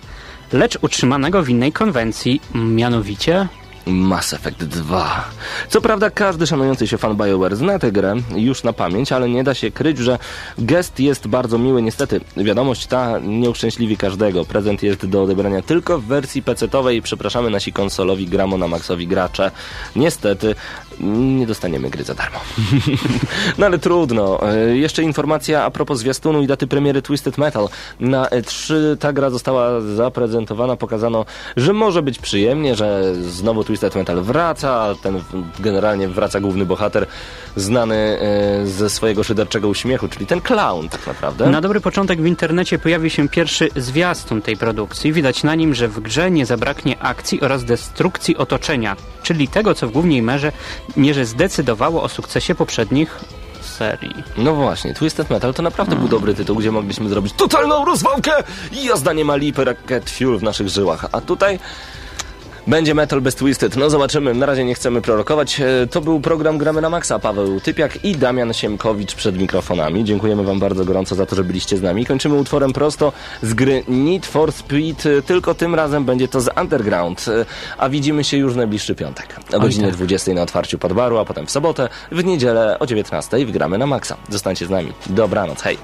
lecz utrzymanego w innej konwencji, mianowicie Mass Effect 2. Co prawda każdy szanujący się fan BioWare zna tę grę już na pamięć, ale nie da się kryć, że gest jest bardzo miły. Niestety, wiadomość ta nie uszczęśliwi każdego. Prezent jest do odebrania tylko w wersji PC-owej. Przepraszamy nasi konsolowi Gramo Maxowi gracze. Niestety, nie dostaniemy gry za darmo. no ale trudno. E, Jeszcze informacja a propos zwiastunu i daty premiery Twisted Metal. Na E3 ta gra została zaprezentowana, pokazano, że może być przyjemnie, że znowu Twisted Metal wraca, ten generalnie wraca główny bohater znany e, ze swojego szyderczego uśmiechu, czyli ten clown tak naprawdę. Na dobry początek w internecie pojawił się pierwszy zwiastun tej produkcji. Widać na nim, że w grze nie zabraknie akcji oraz destrukcji otoczenia, czyli tego, co w głównej mierze, mierze zdecydowało o sukcesie poprzednich serii. No właśnie, Twisted Metal to naprawdę był dobry tytuł, gdzie mogliśmy zrobić totalną rozwałkę i jazda nie ma lipy, racket fuel w naszych żyłach. A tutaj będzie metal bez Twisted. No zobaczymy, na razie nie chcemy prorokować. E, To był program Gramy na Maxa. Paweł Typiak i Damian Siemkowicz przed mikrofonami. Dziękujemy wam bardzo gorąco za to, że byliście z nami. Kończymy utworem prosto z gry Need for Speed, e, tylko tym razem będzie to z Underground. E, A widzimy się już w najbliższy piątek. O godzinie tak. 20 na otwarciu Podbaru, a potem w sobotę, w niedzielę o 19 w Gramy na Maxa. Zostańcie z nami. Dobranoc, hej.